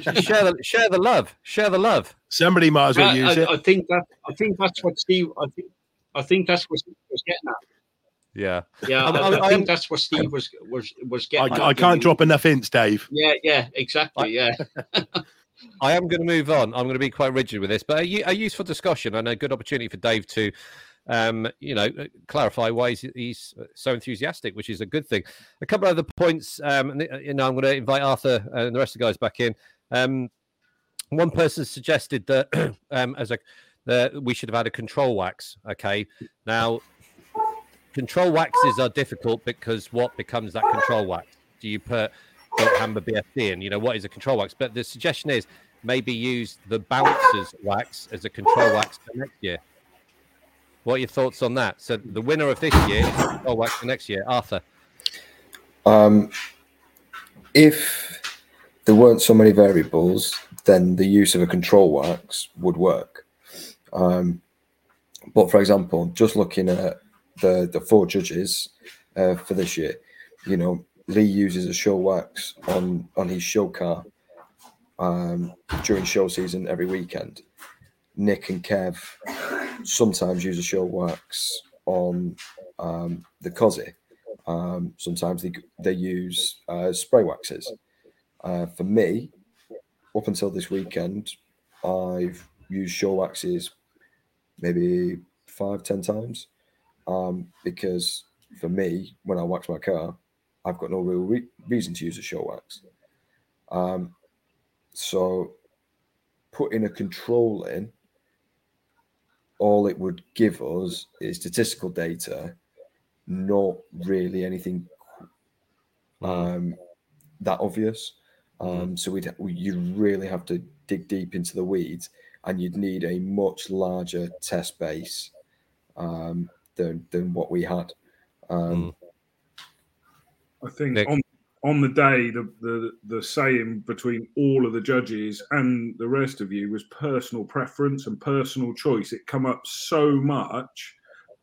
share the share the love, share the love. Somebody might as well I, use I, it. I think that I think that's what Steve. I think I think that's what Steve was getting at. Yeah, yeah. I, I think that's what Steve was was was getting. I, I can't drop enough hints, Dave. Yeah, yeah, exactly. Yeah. I am going to move on. I'm going to be quite rigid with this, but a, a useful discussion and a good opportunity for Dave to um, you know, clarify why he's, he's, so enthusiastic, which is a good thing. A couple of other points, um, and uh, you know, I'm going to invite Arthur and the rest of the guys back in. Um, one person suggested that um, as a that we should have had a control wax. Okay, now control waxes are difficult because what becomes that control wax? Do you put Hammer BFD in? You know, what is a control wax? But the suggestion is maybe use the bouncers wax as a control wax for next year. What are your thoughts on that? So the winner of this year is oh, wax for next year, Arthur. Um, if there weren't so many variables, then the use of a control wax would work. Um, but for example, just looking at the the four judges uh, for this year, you know, Lee uses a show wax on on his show car um, during show season every weekend. Nick and Kev sometimes use a show wax on um, the Cozzy. Um, sometimes they, they use uh, spray waxes. Uh, for me, up until this weekend, I've used show waxes maybe five, ten times. Um, because for me, when I wax my car, I've got no real re- reason to use a show wax. Um, so putting a control in all it would give us is statistical data, not really anything hmm. um, that obvious. Um, so we'd you really have to dig deep into the weeds, and you'd need a much larger test base um, than than what we had. Um, hmm. I think Nick. on on the day, the, the the saying between all of the judges and the rest of you was personal preference and personal choice. It come up so much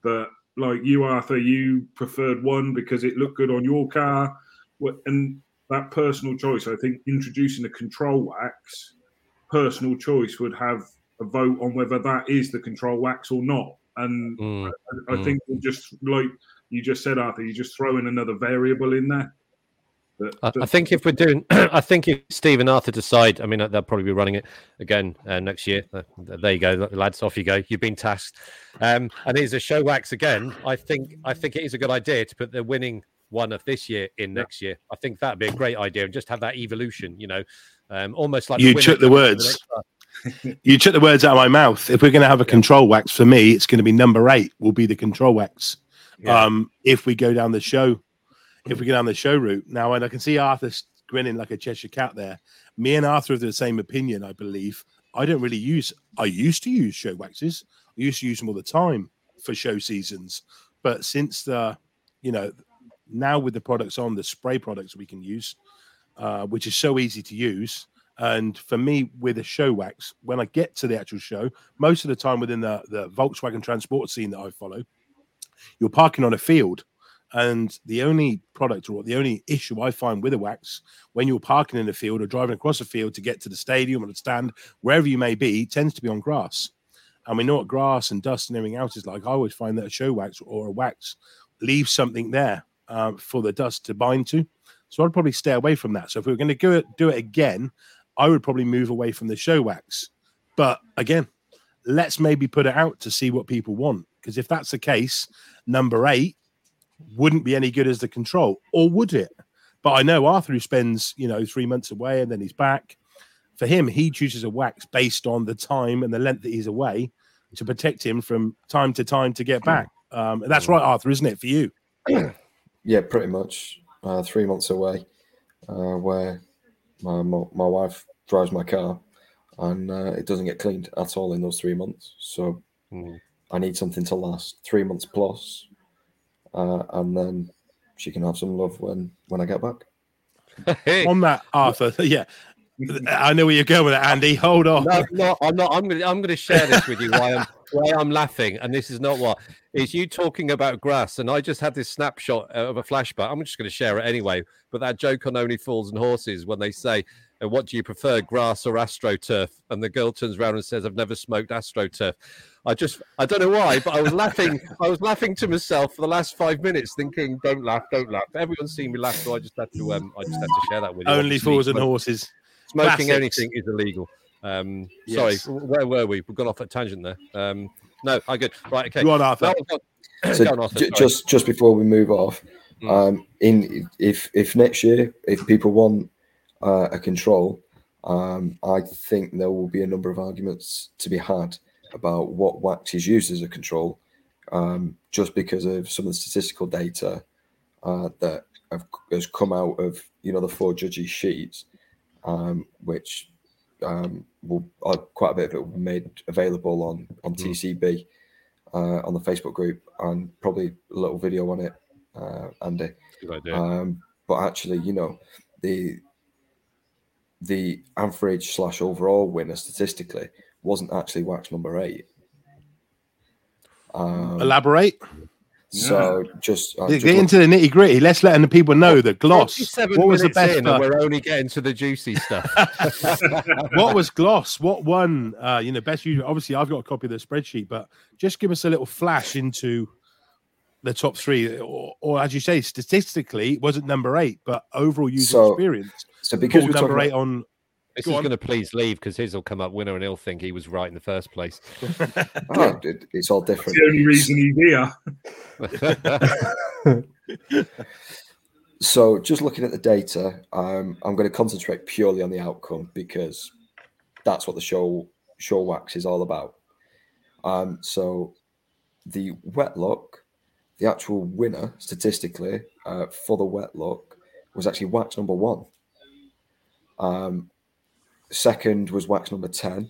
that, like you, Arthur, you preferred one because it looked good on your car, and that personal choice. I think introducing a control wax, personal choice would have a vote on whether that is the control wax or not. And mm, I, I mm. think just like you just said, Arthur, you just throw in another variable in there But, I, I think if we're doing, I think if Steve and Arthur decide, I mean, they'll probably be running it again uh, next year. Uh, there you go, lads. Off you go. You've been tasked. Um, and here's a show wax again. I think, I think it is a good idea to put the winning one of this year in next year. I think that'd be a great idea, and just have that evolution. You know, um, almost like You took the words. You took the words out of my mouth. If we're going to have a control wax for me, it's going to be number eight. Will be the control wax. Yeah. Um, if we go down the show, if we go down the show route now, and I can see Arthur grinning like a Cheshire cat there. Me and Arthur have the same opinion, I believe. I don't really use. I used to use show waxes. I used to use them all the time for show seasons, but since the, you know, now with the products on the spray products we can use, uh, which is so easy to use. And for me, with a show wax, when I get to the actual show, most of the time within the, the Volkswagen transport scene that I follow, you're parking on a field. And the only product or the only issue I find with a wax when you're parking in a field or driving across a field to get to the stadium or the stand, wherever you may be, tends to be on grass. And we know what grass and dust and everything else is like. I always find that a show wax or a wax leaves something there uh, for the dust to bind to. So I'd probably stay away from that. So if we were going to do it, do it again, I would probably move away from the show wax. But again, let's maybe put it out to see what people want. Because if that's the case, number eight wouldn't be any good as the control, or would it? But I know Arthur, who spends you know three months away and then he's back. For him, he chooses a wax based on the time and the length that he's away to protect him from time to time to get back. Um, and that's right, Arthur, isn't it for you? Yeah, pretty much. Uh, three months away, uh, where my, my my wife drives my car, and uh, it doesn't get cleaned at all in those three months. So Mm. I need something to last three months plus, uh, and then she can have some love when when I get back. Hey, On that, Arthur, yeah. I know where you're going with it, Andy. Hold on. no, no, I'm not. I'm going to. I'm going to share this with you. Why I'm why I'm laughing, and this is not what is you talking about grass, and I just had this snapshot of a flashback. I'm just going to share it anyway. But that joke on Only Fools and Horses when they say, uh, "What do you prefer, grass or astroturf?" and the girl turns around and says, "I've never smoked astroturf." I just, I don't know why, but I was laughing. I was laughing to myself for the last five minutes, thinking, "Don't laugh, don't laugh." Everyone's seen me laugh, so I just had to, um, I just had to share that with you. Only fools and horses. Smoking Classics. anything is illegal. Um, sorry, Yes. w- where were we? We've gone off a tangent there. Um, no, I good. Right, okay. Go on, Arthur. Now we've So Go on, Arthur, ju- sorry. just just before we move off, Mm. um, in if if next year if people want uh, a control, um, I think there will be a number of arguments to be had about what wax is used as a control, um, just because of some of the statistical data uh, that have, has come out of you know the four judges sheets, um, which um, will uh, quite a bit of it will be made available on on Mm. TCB uh, on the Facebook group and probably a little video on it, uh, Andy. Good idea. Um, but actually, you know, the the average slash overall winner statistically wasn't actually wax number eight. Um, Elaborate. So just, uh, Get just look- into the nitty gritty. Let's let the people know the gloss. What was the best? in, we're only getting to the juicy stuff. what was gloss? What won? Uh, you know, best usual. Obviously, I've got a copy of the spreadsheet, but just give us a little flash into the top three, or, or as you say, statistically, it wasn't number eight, but overall user So, experience. so because Pulled we're number eight about, on. This Go is on. going to please leave because his will come up winner, and he'll think he was right in the first place. oh, it- it's all different. That's different. the only reason he's here. So, just looking at the data, um, I'm going to concentrate purely on the outcome because that's what the show show wax is all about. Um, so, the wet look, the actual winner statistically uh, for the wet look was actually wax number one. Um, second was wax number ten,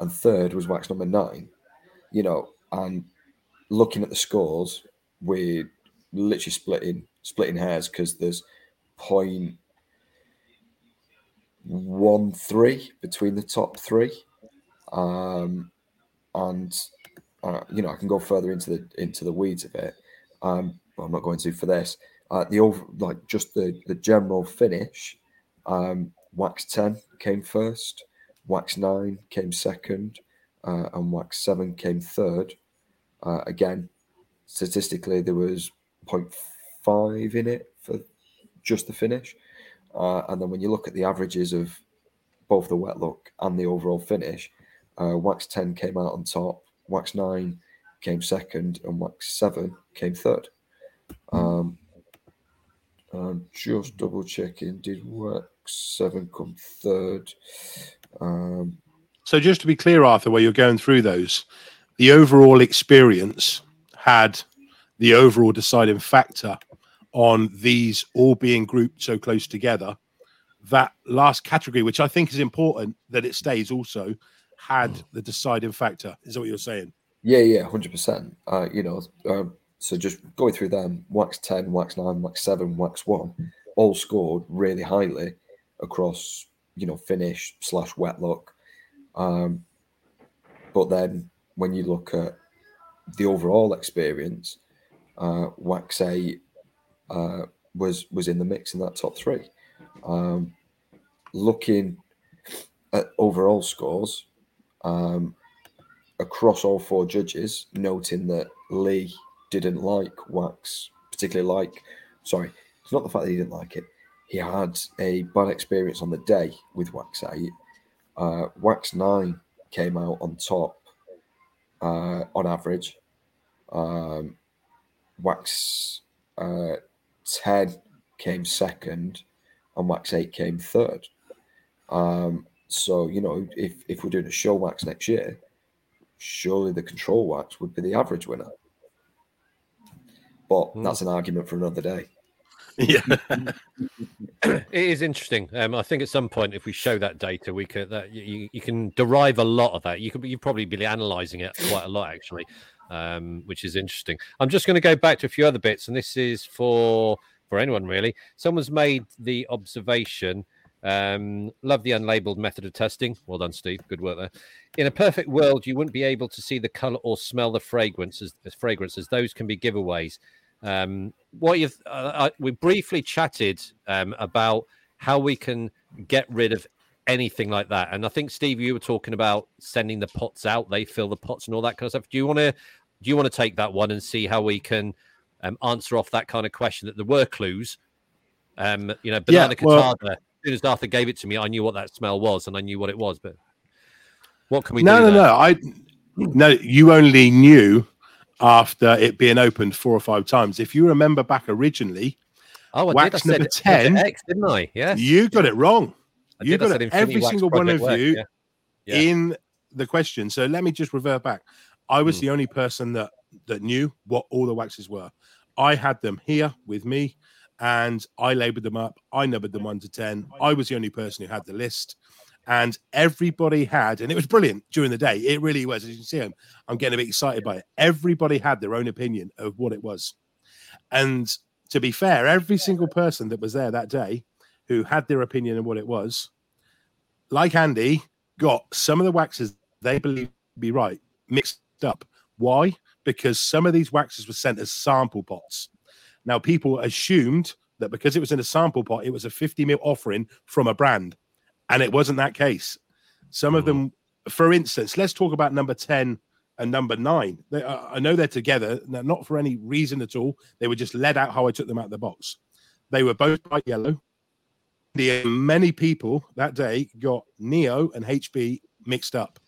and third was wax number nine. You know, and looking at the scores, we're literally splitting splitting hairs because there's point one three between the top three, um, and uh, you know I can go further into the into the weeds of it. Um, but I'm not going to for this. Uh, the over like just the the general finish. Um, wax ten came first, wax nine came second, uh, and wax seven came third. Uh, again, statistically there was 0.5 in it for just the finish. Uh, and then when you look at the averages of both the wet look and the overall finish, uh, Wax 10 came out on top, Wax 9 came second, and Wax 7 came third. Um, I'm just double checking, did Wax 7 come third? Um, So just to be clear, Arthur, where you're going through those, the overall experience had the overall deciding factor on these all being grouped so close together. That last category, which I think is important that it stays, also had the deciding factor. Is that what you're saying? Yeah, yeah, hundred percent. Uh, you know, um, so just going through them, wax ten, wax nine, wax seven, wax one, all scored really highly across, you know, finish slash wet look. Um, but then when you look at the overall experience, uh, wax eight uh, was was in the mix in that top three. Um, looking at overall scores, um, across all four judges, noting that Lee didn't like Wax, particularly like, sorry, it's not the fact that he didn't like it. He had a bad experience on the day with Wax 8. Uh, Wax 9 came out on top uh, on average. Um, Wax uh, 10 came second, and Wax 8 came third. Um, so, you know, if, if we're doing a show wax next year, surely the control wax would be the average winner. But Hmm. that's an argument for another day. Yeah. It is interesting. Um, I think at some point, if we show that data, we could that you, you can derive a lot of that. You could you probably be analysing it quite a lot actually, um, which is interesting. I'm just going to go back to a few other bits, and this is for for anyone really. Someone's made the observation. Um, love the unlabeled method of testing. Well done, Steve. Good work there. In a perfect world, you wouldn't be able to see the color or smell the fragrances. As fragrances, those can be giveaways. Um, what you've uh, uh, we briefly chatted um, about how we can get rid of anything like that, and I think Steve, you were talking about sending the pots out. They fill the pots and all that kind of stuff. Do you want to do you want to take that one and see how we can um, answer off that kind of question? That there were clues. Um, you know, Yeah, banana well- cortado, As soon as Arthur gave it to me, I knew what that smell was, and I knew what it was. But what can we no, do? no, there? no. I no. You only knew after it being opened four or five times. If you remember back originally, Oh, I Wax did. I number said 10, X, didn't I? Yes. you got it wrong. I you did. Got said it. Every single one of Wax, you yeah. Yeah. in the question. So let me just revert back. I was Mm. the only person that that knew what all the waxes were. I had them here with me, and I labeled them up. I numbered them one to ten. I was the only person who had the list, and everybody had, and it was brilliant during the day. It really was. As you can see, I'm, I'm getting a bit excited by it. Everybody had their own opinion of what it was, and to be fair, every single person that was there that day who had their opinion of what it was, like Andy, got some of the waxes they believe to be right mixed up. Why? Because some of these waxes were sent as sample pots. Now, people assumed that because it was in a sample pot, it was a 50 mil offering from a brand, and it wasn't that case. Some of them, for instance, let's talk about number 10 and number nine. They, uh, I know they're together, no- not for any reason at all. They were just led out how I took them out of the box. They were both bright yellow. The many people that day got Neo and HB mixed up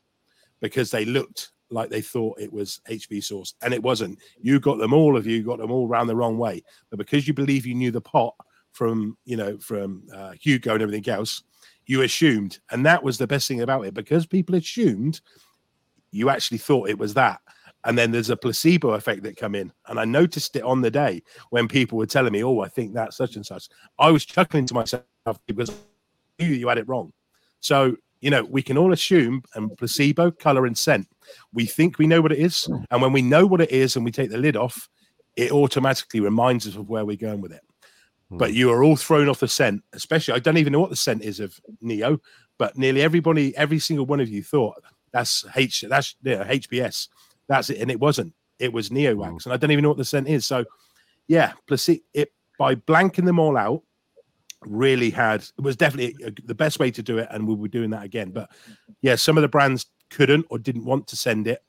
because they looked like they thought it was HB sauce, and it wasn't. You got them all of you got them all round the wrong way, but because you believe you knew the pot from you know from uh, Hugo and everything else, you assumed, and that was the best thing about it because people assumed you actually thought it was that. And then there's a placebo effect that come in. And I noticed it on the day when people were telling me, oh, I think that's such and such. I was chuckling to myself because I knew you had it wrong. So, you know, we can all assume and placebo, color, and scent. We think we know what it is. And when we know what it is and we take the lid off, it automatically reminds us of where we're going with it. But you are all thrown off the scent, especially. I don't even know what the scent is of Neo, but nearly everybody, every single one of you thought that's H, that's yeah, HBS, that's it, and it wasn't. It was Neo wax, and I don't even know what the scent is. So, yeah, placebo. It by blanking them all out, really had it was definitely the best way to do it, and we were doing that again. But yeah, some of the brands couldn't or didn't want to send it,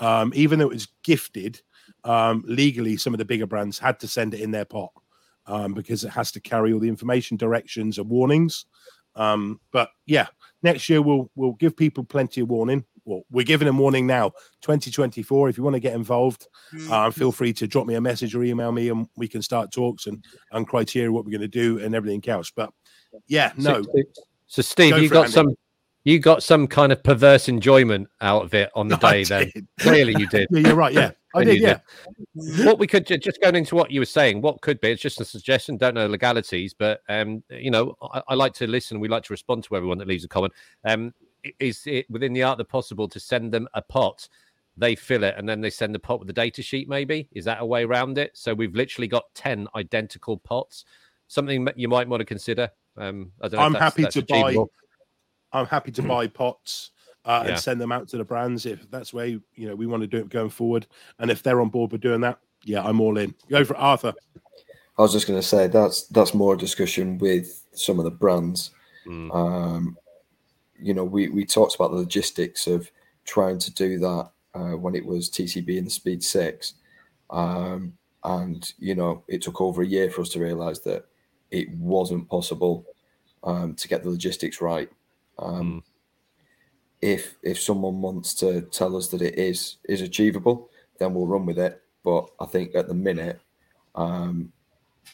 um, even though it was gifted um, legally. Some of the bigger brands had to send it in their pot. Um, because it has to carry all the information, directions, and warnings. Um, but yeah, next year we'll we'll give people plenty of warning. Well, we're giving them warning now. 2024. If you want to get involved, uh, feel free to drop me a message or email me, and we can start talks and and criteria what we're going to do and everything else. But yeah, no. So, Steve, Go you got Andy. some you got some kind of perverse enjoyment out of it on the day then. Clearly you did. Yeah, you're right. Yeah, I did. Yeah. what we could just going into what you were saying, what could be, it's just a suggestion, don't know legalities, but um, you know, I, I like to listen, we like to respond to everyone that leaves a comment. Um, is it within the art of the possible to send them a pot? They fill it and then they send the pot with the data sheet, maybe? Is that a way around it? So we've literally got 10 identical pots. Something you might want to consider. Um, I don't know i'm that's- happy to buy. achievable. I'm happy to buy pots uh, Yeah. and send them out to the brands if that's where you know we want to do it going forward. And if they're on board with doing that, yeah, I'm all in. Go for it, Arthur. I was just going to say that's that's more a discussion with some of the brands. Mm. Um, you know, we we talked about the logistics of trying to do that uh, when it was TCB and the Speed Six, um, and you know, it took over a year for us to realise that it wasn't possible um, to get the logistics right. Um, If if someone wants to tell us that it is is achievable, then we'll run with it. But I think at the minute, um,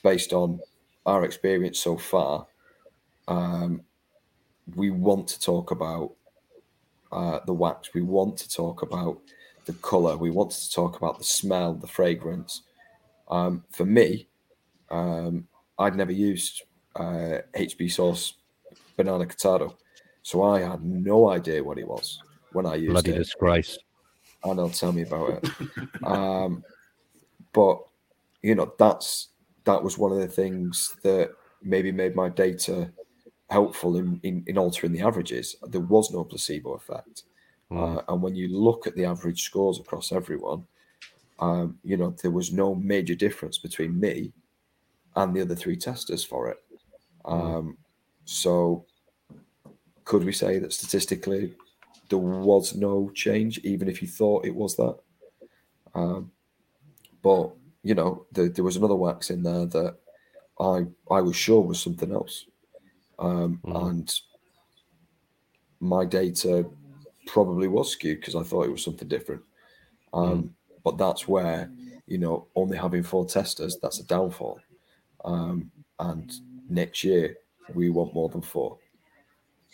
based on our experience so far, um, we want to talk about uh, the wax. We want to talk about the color. We want to talk about the smell, the fragrance. Um, for me, um, I'd never used uh, HB sauce banana cortado, so I had no idea what it was when I used Bloody it disgrace. and they'll tell me about it. um, but you know, that's that was one of the things that maybe made my data helpful in, in, in altering the averages. There was no placebo effect. Mm. Uh, and when you look at the average scores across everyone, um, you know, there was no major difference between me and the other three testers for it. Um, so, could we say that statistically there was no change, even if you thought it was that? Um, but you know, there, there was another wax in there that I I was sure was something else, um, Mhm. and my data probably was skewed because I thought it was something different. Um, But that's where you know only having four testers that's a downfall, um, and next year we want more than four.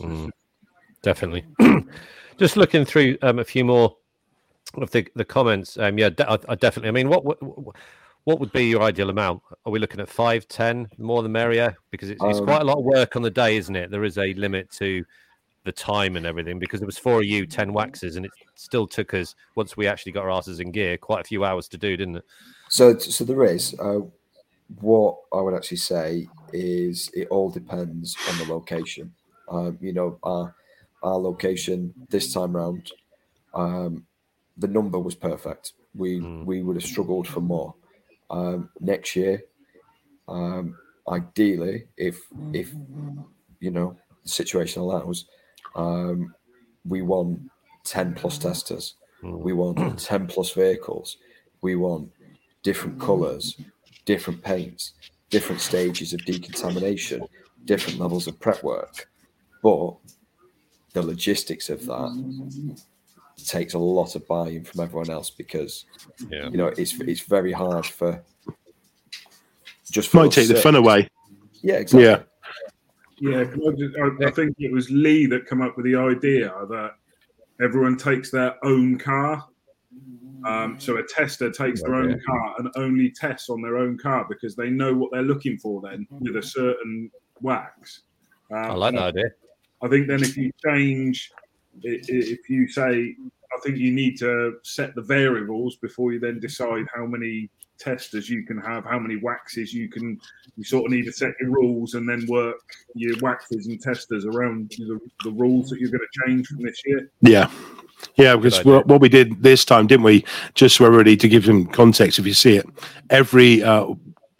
Mm, definitely. Just looking through um, a few more of the, the comments. Um, yeah, I, I definitely. I mean, what, what what would be your ideal amount? Are we looking at five, ten, more the merrier? Because it's, it's Um, quite a lot of work on the day, isn't it? There is a limit to the time and everything. Because it was four of you, ten waxes, and it still took us once we actually got our asses in gear, quite a few hours to do, didn't it? So, so there is. Uh, what I would actually say is it all depends on the location. Um, you know, our our location this time round, um, the number was perfect. We Mm. we would have struggled for more. Um, next year, um, ideally, if if you know the situation allows, um, we want ten plus testers. Mm. We want 10 plus vehicles. We want different colors, different paints, different stages of decontamination, different levels of prep work. But the logistics of that takes a lot of buy-in from everyone else because Yeah. you know it's it's very hard for just for Might us take the fun away. Yeah, exactly. Yeah. Yeah, I, just, I, I think it was Lee that came up with the idea that everyone takes their own car. Um, so a tester takes their own car and only tests on their own car because they know what they're looking for then with a certain wax. Um, I like that idea. I think then if you change, i- i- if you say, I think you need to set the variables before you then decide how many testers you can have, how many waxes you can. You sort of need to set your rules and then work your waxes and testers around the, the rules that you're going to change from this year. Yeah. Yeah, because idea. what, what we did this time, didn't we? Just so everybody to give some context, if you see it, every uh,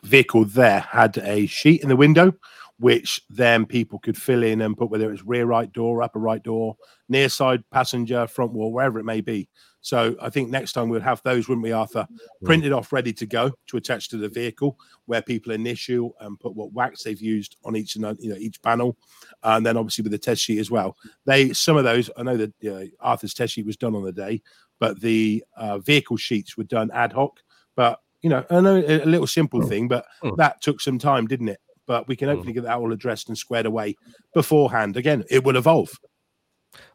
vehicle there had a sheet in the window, which then people could fill in and put whether it's rear right door, upper right door, near side passenger, front wall, wherever it may be. So I think next time we'll have those, wouldn't we, Arthur? Printed off, ready to go to attach to the vehicle, where people initial and put what wax they've used on each and you know each panel, and then obviously with the test sheet as well. They some of those I know that you know, Arthur's test sheet was done on the day, but the uh, vehicle sheets were done ad hoc. But you know, I know a, little simple thing, but Mm. that took some time, didn't it? But we can hopefully get that all addressed and squared away beforehand. Again, it will evolve.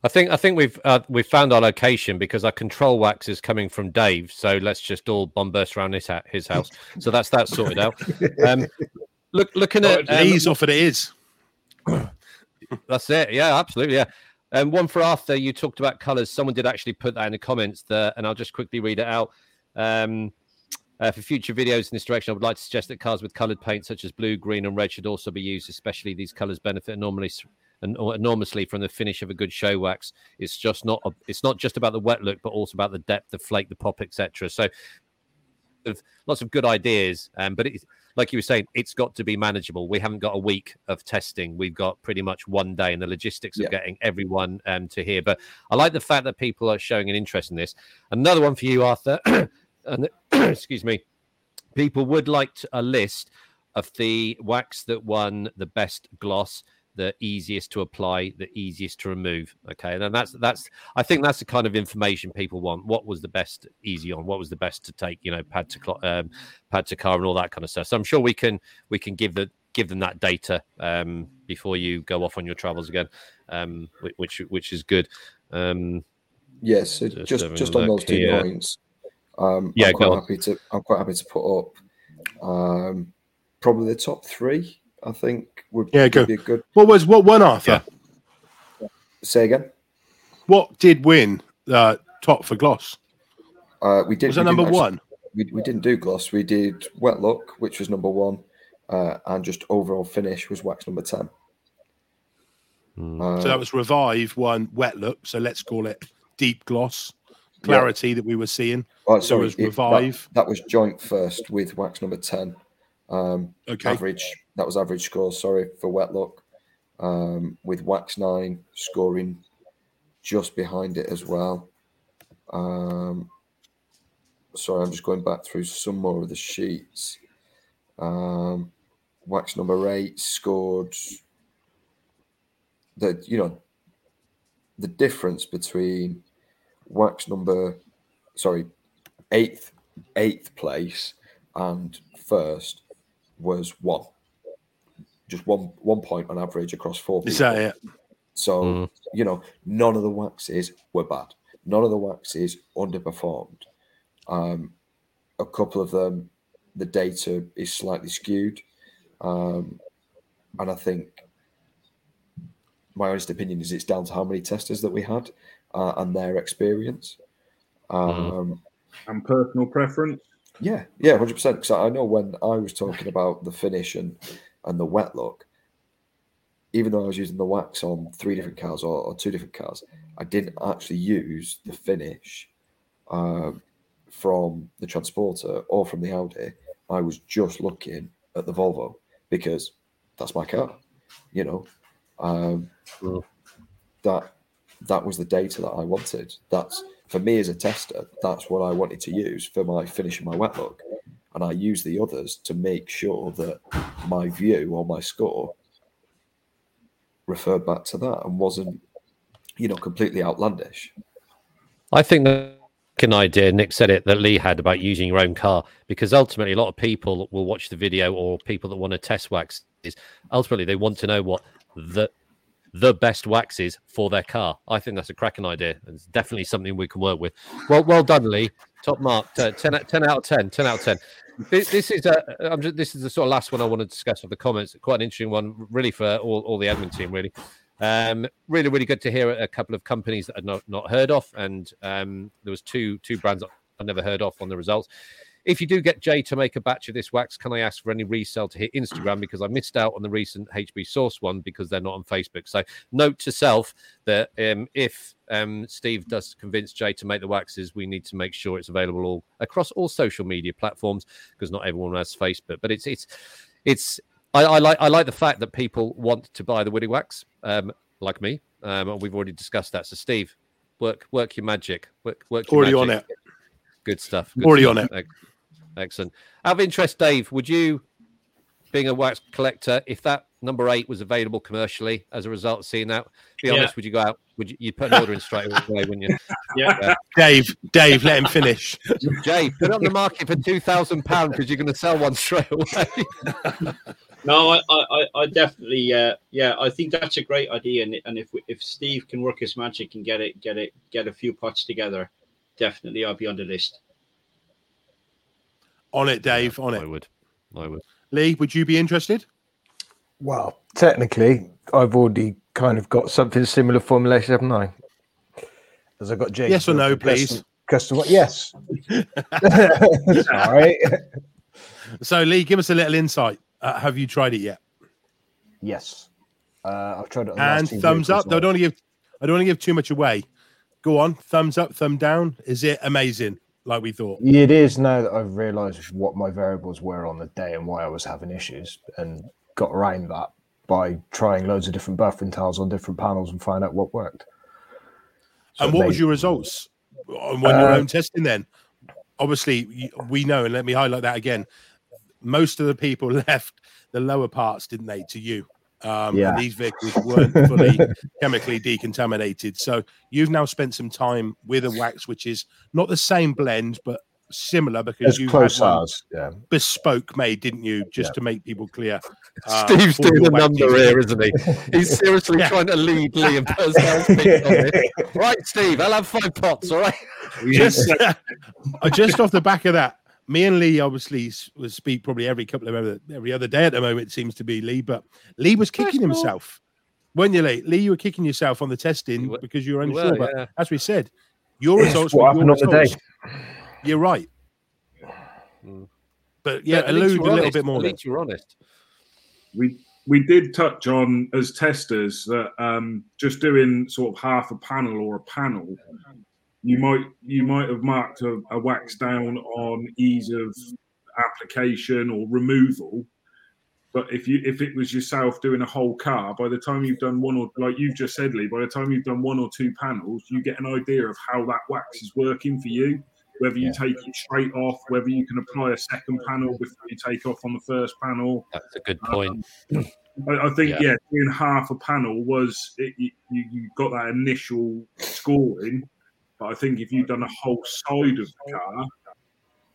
I think I think we've uh, we've found our location because our control wax is coming from Dave. So let's just all bomb burst around his ha- his house. So that's that sorted out. Um, look, looking at um, Ease off it is. That's it. Yeah, absolutely. Yeah. And one for Arthur, you talked about colors. Someone did actually put that in the comments there, and I'll just quickly read it out. Um, uh, for future videos in this direction, I would like to suggest that cars with colored paint, such as blue, green, and red, should also be used. Especially these colors benefit enormously, en- enormously from the finish of a good show wax. It's just not. A, it's not just about the wet look, but also about the depth, the flake, the pop, etc. So, of lots of good ideas. Um, but it's like you were saying, it's got to be manageable. We haven't got a week of testing. We've got pretty much one day, and the logistics Yeah. of getting everyone um, to here. But I like the fact that people are showing an interest in this. Another one for you, Arthur. and excuse me. People would like to, a list of the wax that won the best gloss, the easiest to apply, the easiest to remove. Okay, and that's that's. I think that's the kind of information people want. What was the best easy on? What was the best to take? You know, pad to clo- um, pad to car and all that kind of stuff. So I'm sure we can we can give the give them that data um, before you go off on your travels again, um, which which is good. Um, Yes, Just just just, on those two here. points. Um, Yeah, I'm go quite on. happy to. I'm quite happy to put up. Um, probably the top three. I think would, Yeah, would go. be a good. What was what won, Arthur? Say again. What did win uh, top for gloss? Uh, we did. Was that number actually- one? We, we didn't do gloss. We did wet look, which was number one, uh, and just overall finish was wax number ten. hmm. Uh, So that was revive one wet look. So let's call it deep gloss clarity that we were seeing. oh, so was it- that- revive. That, was joint first with wax number ten. Um, Okay. average that was average score sorry for wet look um, with wax 9 scoring just behind it as well um, sorry i'm just going back through some more of the sheets um, wax number 8 scored the you know the difference between wax number sorry eighth eighth place and first was one just one one point on average across four Is that it? So Mm. you know, none of the waxes were bad. None of the waxes underperformed. Um, a couple of them, the data is slightly skewed, um, and I think my honest opinion is it's down to how many testers that we had uh, and their experience. Um, and personal preference. yeah, yeah, hundred percent. Because I know when I was talking about the finish and and the wet look, even though I was using the wax on three different cars or, or two different cars, I didn't actually use the finish um, from the transporter or from the Audi. I was just looking at the Volvo because that's my car. You know, um, Mm. that that was the data that I wanted. That's for me as a tester. That's what I wanted to use for my finishing my wet look, and I use the others to make sure that my view or my score referred back to that and wasn't, you know, completely outlandish. I think the an idea Nick said it that Lee had about using your own car because ultimately a lot of people will watch the video or people that want to test wax is ultimately they want to know what the the best waxes for their car. I think that's a cracking idea. It's definitely something we can work with. Well, well done, Lee. Top mark. Uh, 10, 10 out of 10. 10 out of 10. This, this is a, just, this is the sort of last one I want to discuss of the comments. Quite an interesting one, really, for all, all the admin team, really. Um, really, really good to hear a couple of companies that I'd not, not heard of, and um, there was two two brands I've never heard of on the results. If you do get Jay to make a batch of this wax, can I ask for any resale to hit Instagram because I missed out on the recent HB Source one because they're not on Facebook. So note to self that um, if um, Steve does convince Jay to make the waxes, we need to make sure it's available all across all social media platforms because not everyone has Facebook. But it's it's it's I, I like I like the fact that people want to buy the Woody wax, um, like me. Um, and we've already discussed that. So Steve, Work work your magic. Work work your Already on it. Good stuff. Good Already stuff. on it. Ex- Excellent. Out of interest, Dave, would you, being a wax collector, if that number eight was available commercially as a result of seeing that, be Yeah. honest, would you go out? Would you you'd put an order in straight away, wouldn't you? Yeah. Dave, Dave, let him finish. Jay, put it on the market for two thousand pounds because you're going to sell one straight away. No, I, I, I- I definitely, uh, yeah, I think that's a great idea, and and if if Steve can work his magic and get it, get it, get a few pots together, definitely I'll be on the list. On it, Dave. On I it. would. I would. Lee, would you be interested? Well, technically, I've already kind of got something similar formulated, haven't I? As I got James. Yes or no, working please? Custom, custom yes. Sorry. So, Lee, give us a little insight. Uh, have you tried it yet? Yes. Uh, I've tried it. On the last And thumbs vehicles up. I don't want to give. I don't want to give too much away. Go on. Thumbs up. Thumb down. Is it amazing? Like we thought. It is now that I've realised what my variables were on the day and why I was having issues, and got around that by trying loads of different buffering tiles on different panels and find out what worked. So and what was your results on when your Uh, own testing? Then, obviously, we know, and let me highlight that again. Most of the people left the lower parts, didn't they, to you? Um, Yeah. and these vehicles weren't fully chemically decontaminated. So you've now spent some time with a wax, which is not the same blend, but similar because you close had one yeah. bespoke made, didn't you? Just Yeah. to make people clear. uh, Steve's doing a number here, isn't he? He's seriously Yeah. trying to lead Lee and put a sales on this. Right, Steve, I'll have five pots, all right? just, uh, just off the back of that, me and Lee obviously was speak probably every couple of every, every other day at the moment. It seems to be Lee, but Lee was kicking That's cool. himself. When you Lee, Lee, you were kicking yourself on the testing You because you were you unsure. were, but yeah. as we said, your Yes, results what were happened your on the day. results. You're right. Mm. But yeah, at allude a were little honest. bit more. At then. least you're honest. we we did touch on as testers that um, just doing sort of half a panel or a panel, you might you might have marked a, a wax down on ease of application or removal. But if you if it was yourself doing a whole car, by the time you've done one or like you've just said, Lee, by the time you've done one or two panels, you get an idea of how that wax is working for you. Whether you Yeah. take it straight off, whether you can apply a second panel before you take off on the first panel. That's a good um, point. I, I think Yeah. yeah. doing half a panel was it, you you got that initial scoring, but I think if you'd done a whole side of the car,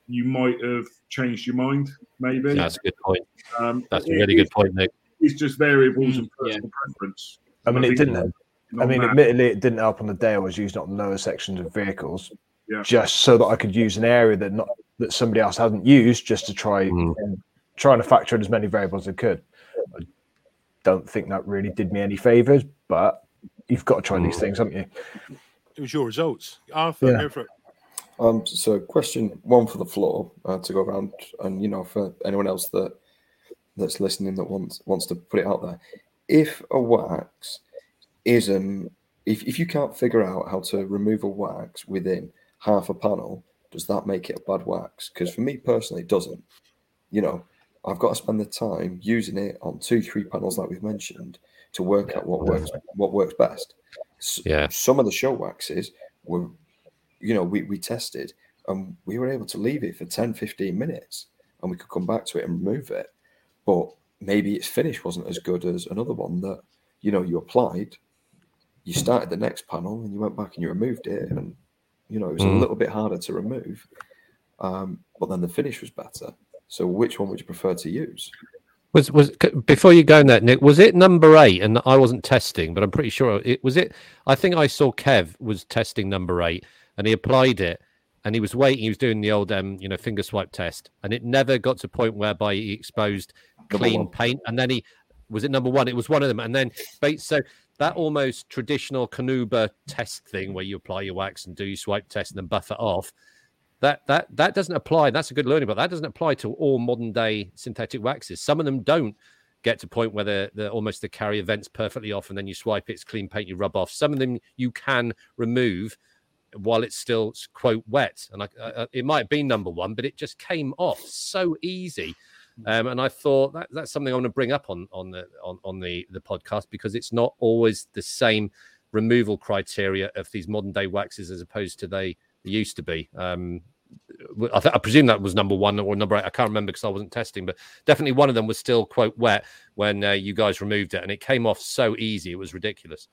you might have changed your mind. Maybe That's a good point. um, That's a really good point, Nick. It's just variables and Mm, yeah. personal preference. I mean, it didn't. I mean, that- admittedly, it didn't help on the day I was using it on the lower sections of vehicles, Yeah. just so that I could use an area that not that somebody else hadn't used, just to try Mm. and trying to factor in as many variables as I could. I don't think that really did me any favors, but you've got to try these Mm. things, haven't you? It was your results, Arthur. Yeah. Go for it. Um, so question one for the floor uh, to go around, and you know, for anyone else that that's listening that wants wants to put it out there, if a wax isn't, if if you can't figure out how to remove a wax within half a panel, does that make it a bad wax? Because for me personally, it doesn't. You know, I've got to spend the time using it on two, three panels like we've mentioned to work out what works what works best. S- Yeah. Some of the show waxes were you know, we, we tested and we were able to leave it for 10, 15 minutes and we could come back to it and remove it. But maybe its finish wasn't as good as another one that, you know, you applied, you started the next panel and you went back and you removed it. And, you know, it was Mm. a little bit harder to remove. Um, but then the finish was better. So which one would you prefer to use? Was was before you go in that Nick? Was it number eight? And I wasn't testing, but I'm pretty sure it was it. I think I saw Kev was testing number eight, and he applied it, and he was waiting. He was doing the old um, you know, finger swipe test, and it never got to a point whereby he exposed clean paint, and then he was it number one. It was one of them, and then so that almost traditional Carnauba test thing where you apply your wax and do your swipe test and then buff it off. That that that doesn't apply. That's a good learning, but that doesn't apply to all modern day synthetic waxes. Some of them don't get to a point where they're, they're almost the carrier vents perfectly off, and then you swipe it, it's clean paint, you rub off. Some of them you can remove while it's still quote wet, and I, uh, it might been number one, but it just came off so easy. Um, and I thought that that's something I want to bring up on on the on, on the the podcast because it's not always the same removal criteria of these modern day waxes as opposed to they used to be. Um, I, th- I, presume that was number one or number eight. I can't remember because I wasn't testing, but definitely one of them was still quote wet when uh, you guys removed it, and it came off so easy. It was ridiculous.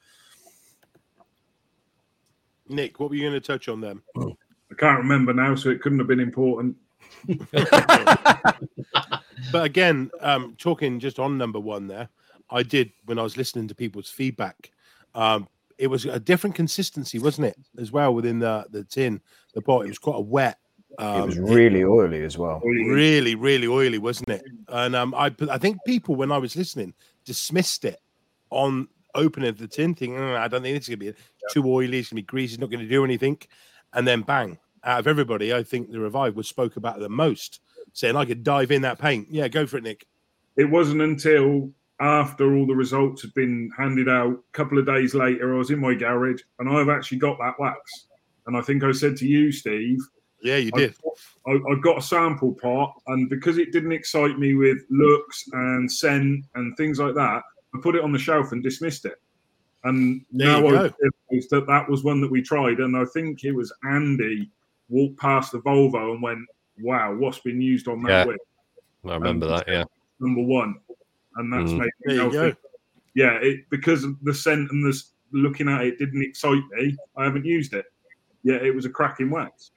Nick, what were you going to touch on them? I can't remember now, so it couldn't have been important. but again, um, talking just on number one there, I did when I was listening to people's feedback. Um, it was a different consistency, wasn't it, as well within the the tin, the pot. It was quite a wet. Um, it was really it, oily as well. Really, really oily, wasn't it? And um, I, I think people when I was listening dismissed it on opening of the tin, thinking, oh, I don't think it's going to be too oily. It's going to be greasy. It's not going to do anything. And then bang, out of everybody, I think the revive was spoke about the most, saying I could dive in that paint. Yeah, go for it, Nick. It wasn't until after all the results had been handed out, a couple of days later, I was in my garage and I've actually got that wax. And I think I said to you, Steve. Yeah, you did. I, I got a sample pot, and because it didn't excite me with looks and scent and things like that, I put it on the shelf and dismissed it. And there now I realized that that was one that we tried, and I think it was Andy walked past the Volvo and went, "Wow, what's been used on that yeah. whip?" I remember that. Yeah, number one and that's mm. made me Yeah, it because the scent and the looking at it didn't excite me. I haven't used it. Yeah, it was a cracking wax.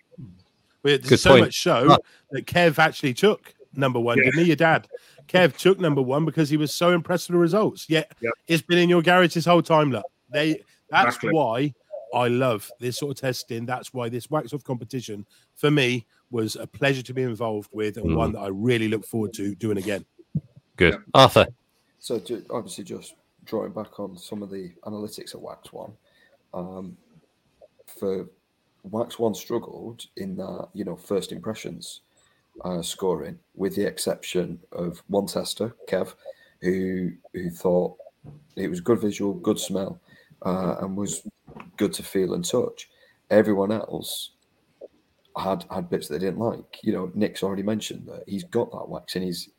Well, there's so point. much so that Kev actually took number one, yeah. didn't he? Your dad, Kev, took number one because he was so impressed with the results. Yeah, yep. it's been in your garage this whole time. Look, they. That's exactly. why I love this sort of testing. That's why this wax off competition for me was a pleasure to be involved with and mm. one that I really look forward to doing again. Good. Yeah. Arthur. So obviously just drawing back on some of the analytics at Wax One. Um, for Wax One struggled in that, you know, first impressions uh, scoring, with the exception of one tester, Kev, who who thought it was good visual, good smell, uh, and was good to feel and touch. Everyone else had had bits they didn't like. You know, Nick's already mentioned that he's got that wax in his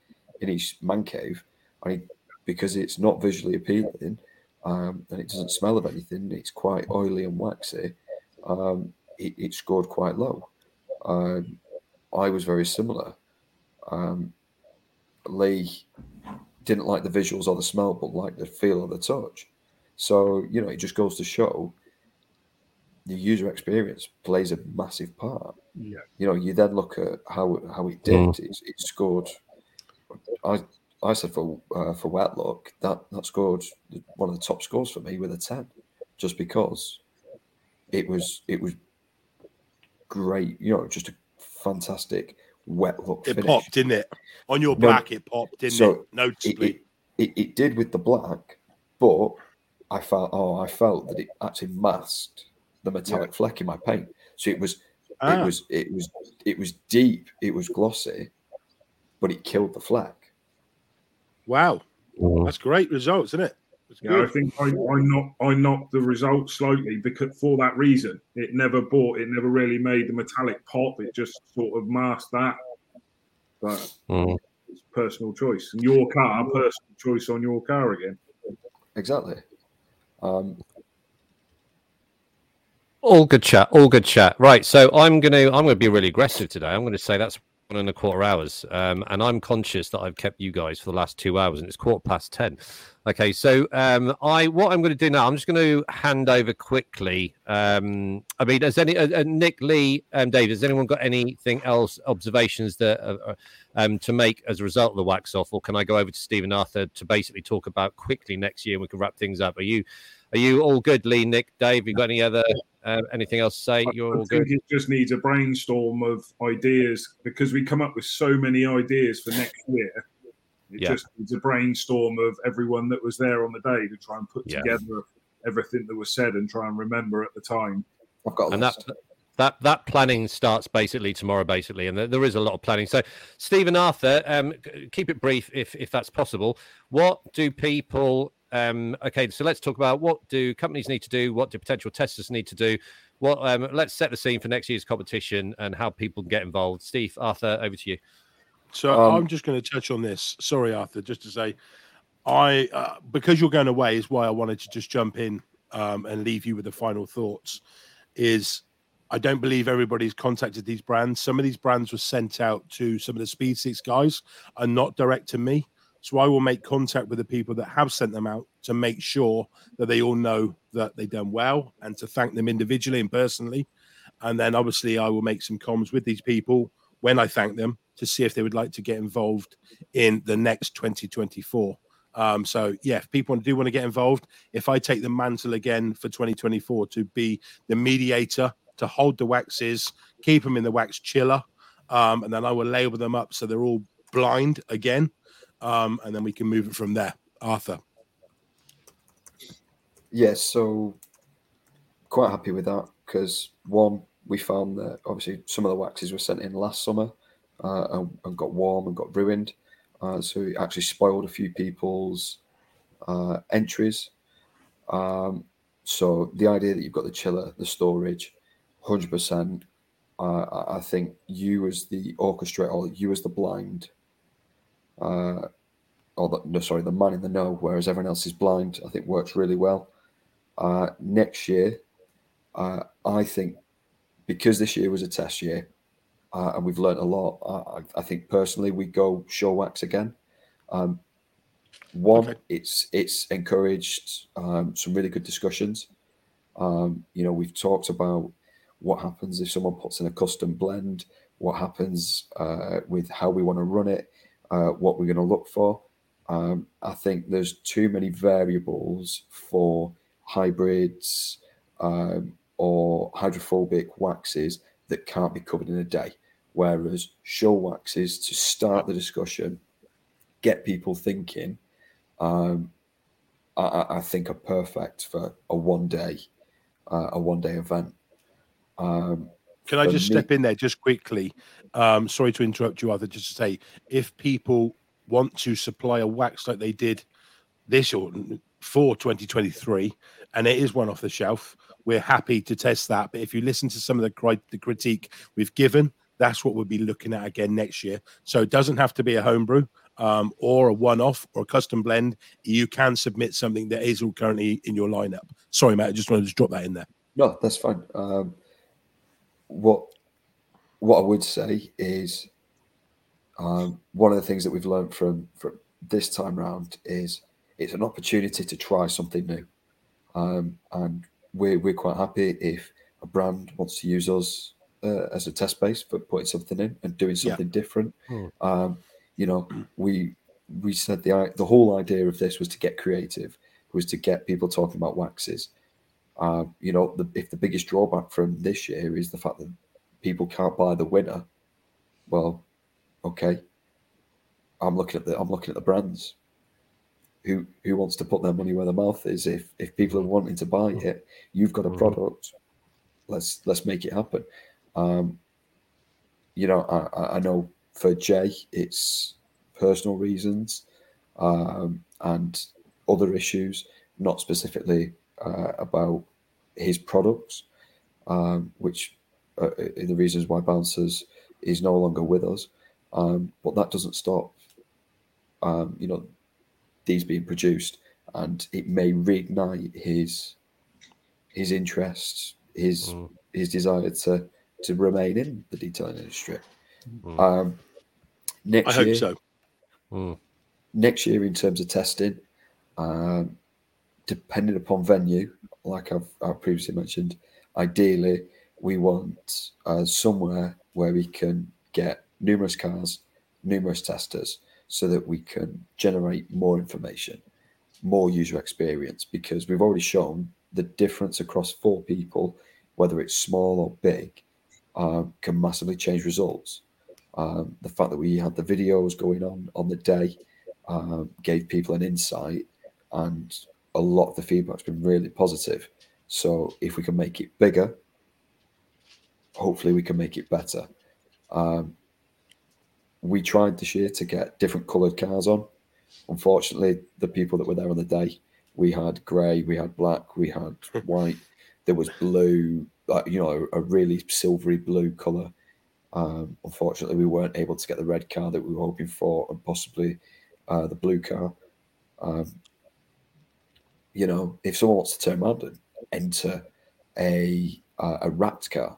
in his man cave, and he, because it's not visually appealing um, and it doesn't smell of anything, it's quite oily and waxy. Um, it, it, scored quite low. Um, I was very similar. Um, Lee didn't like the visuals or the smell, but liked the feel of the touch. So you know, it just goes to show the user experience plays a massive part. Yeah. You know, you then look at how how it did. Mm. It, it, scored I I said for uh, for wet look that that scored one of the top scores for me with a ten, just because it was it was great. You know, just a fantastic wet look. It finish. popped, didn't it? On your black, no, it popped, didn't so it? Noticeably. It, it, it, did with the black, but I felt oh I felt that it actually masked the metallic yeah. fleck in my paint. So it was ah. it was it was it was deep. It was glossy but it killed the flag. Wow, mm. that's great results, isn't it? Yeah, I think I, I knocked I knocked the result slightly because for that reason, it never bought, it never really made the metallic pop. It just sort of masked that. But mm. it's personal choice, and your car, personal choice on your car again. Exactly. Um, all good chat. All good chat. Right. So I'm gonna I'm gonna be really aggressive today. I'm gonna say that's one and a quarter hours. Um, and I'm conscious that I've kept you guys for the last two hours and it's quarter past 10. Okay. So, um, I, what I'm going to do now, I'm just going to hand over quickly. Um, I mean, has any, uh, uh, Nick Lee, um, Dave, has anyone got anything else, observations that, uh, uh, um, to make as a result of the wax off? Or can I go over to Stephen Arthur to basically talk about quickly next year and we can wrap things up? Are you, are you all good, Lee, Nick, Dave? You got any other uh, anything else to say? You're I, I think good. it just needs a brainstorm of ideas because we come up with so many ideas for next year. It yeah. just needs a brainstorm of everyone that was there on the day to try and put yeah. together everything that was said and try and remember at the time. I've got and that that that planning starts basically tomorrow, basically, and there is a lot of planning. So, Stephen Arthur, um, keep it brief if if that's possible. What do people um, okay, so let's talk about what do companies need to do, what do potential testers need to do. What um, let's set the scene for next year's competition and how people can get involved. Steve, Arthur, over to you. So um, I'm just going to touch on this. Sorry, Arthur, just to say, I uh, because you're going away is why I wanted to just jump in um, and leave you with the final thoughts is I don't believe everybody's contacted these brands. Some of these brands were sent out to some of the Speed Six guys and not direct to me. So I will make contact with the people that have sent them out to make sure that they all know that they've done well and to thank them individually and personally. And then obviously I will make some comms with these people when I thank them to see if they would like to get involved in the next 2024. Um, so yeah, if people do want to get involved, if I take the mantle again for 2024 to be the mediator, to hold the waxes, keep them in the wax chiller, um, and then I will label them up so they're all blind again, um, and then we can move it from there. Arthur. Yes, so quite happy with that because one, we found that obviously some of the waxes were sent in last summer uh, and, and, got warm and got ruined. Uh, so it actually spoiled a few people's uh, entries. Um, so the idea that you've got the chiller, the storage, hundred percent. Uh, I think you as the orchestrator, or you as the blind, uh, or the, no, sorry, the man in the know, whereas everyone else is blind, I think works really well. Uh, next year, uh, I think because this year was a test year, uh, and we've learned a lot. I, I, think personally, we go show wax again. Um, one, it's it's encouraged um, some really good discussions. Um, you know, we've talked about what happens if someone puts in a custom blend, what happens uh, with how we want to run it, uh, what we're going to look for. Um, I think there's too many variables for hybrids um, or hydrophobic waxes that can't be covered in a day. Whereas show waxes to start the discussion, get people thinking, um, I, I, think are perfect for a one day, uh, a one day event. Um, Can I just step in there just quickly? Um, sorry to interrupt you, Arthur. Just to say, if people want to supply a wax like they did this or for 2023, and it is one off the shelf, we're happy to test that. But if you listen to some of the, the critique we've given, that's what we'll be looking at again next year. So it doesn't have to be a homebrew um, or a one-off or a custom blend. You can submit something that is currently in your lineup. Sorry, Matt, I just wanted to drop that in there. No, that's fine. Um, what what I would say is um, one of the things that we've learned from from this time round is it's an opportunity to try something new, um, and we're we're quite happy if a brand wants to use us uh, as a test base for putting something in and doing something yeah. different. Hmm. Um, you know, we we said the the whole idea of this was to get creative, was to get people talking about waxes. Uh, you know, the, if the biggest drawback from this year is the fact that people can't buy the winner, well, okay. I'm looking at the I'm looking at the brands. Who who wants to put their money where their mouth is? If if people are wanting to buy it, you've got a mm-hmm. product. Let's let's make it happen. Um, you know, I, I know for Jay, it's personal reasons um, and other issues, not specifically uh, about his products, um, which are the reasons why Bouncers is no longer with us. Um, but that doesn't stop, um, you know, these being produced, and it may reignite his his interest, his mm. his desire to to remain in the detailing industry. Mm. Um, next I year, hope so. Mm. Next year, in terms of testing, um, depending upon venue, like I've, I've, previously mentioned, ideally we want uh, somewhere where we can get numerous cars, numerous testers, so that we can generate more information, more user experience, because we've already shown the difference across four people, whether it's small or big, um, can massively change results. Um, the fact that we had the videos going on on the day um, gave people an insight, and a lot of the feedback's been really positive. So if we can make it bigger, hopefully we can make it better. Um, we tried this year to get different coloured cars on. Unfortunately, the people that were there on the day, we had grey, we had black, we had white, there was blue, like you know, a really silvery blue color. Um, unfortunately, we weren't able to get the red car that we were hoping for, and possibly uh, the blue car. Um, you know, if someone wants to turn around and enter a a, a wrapped car,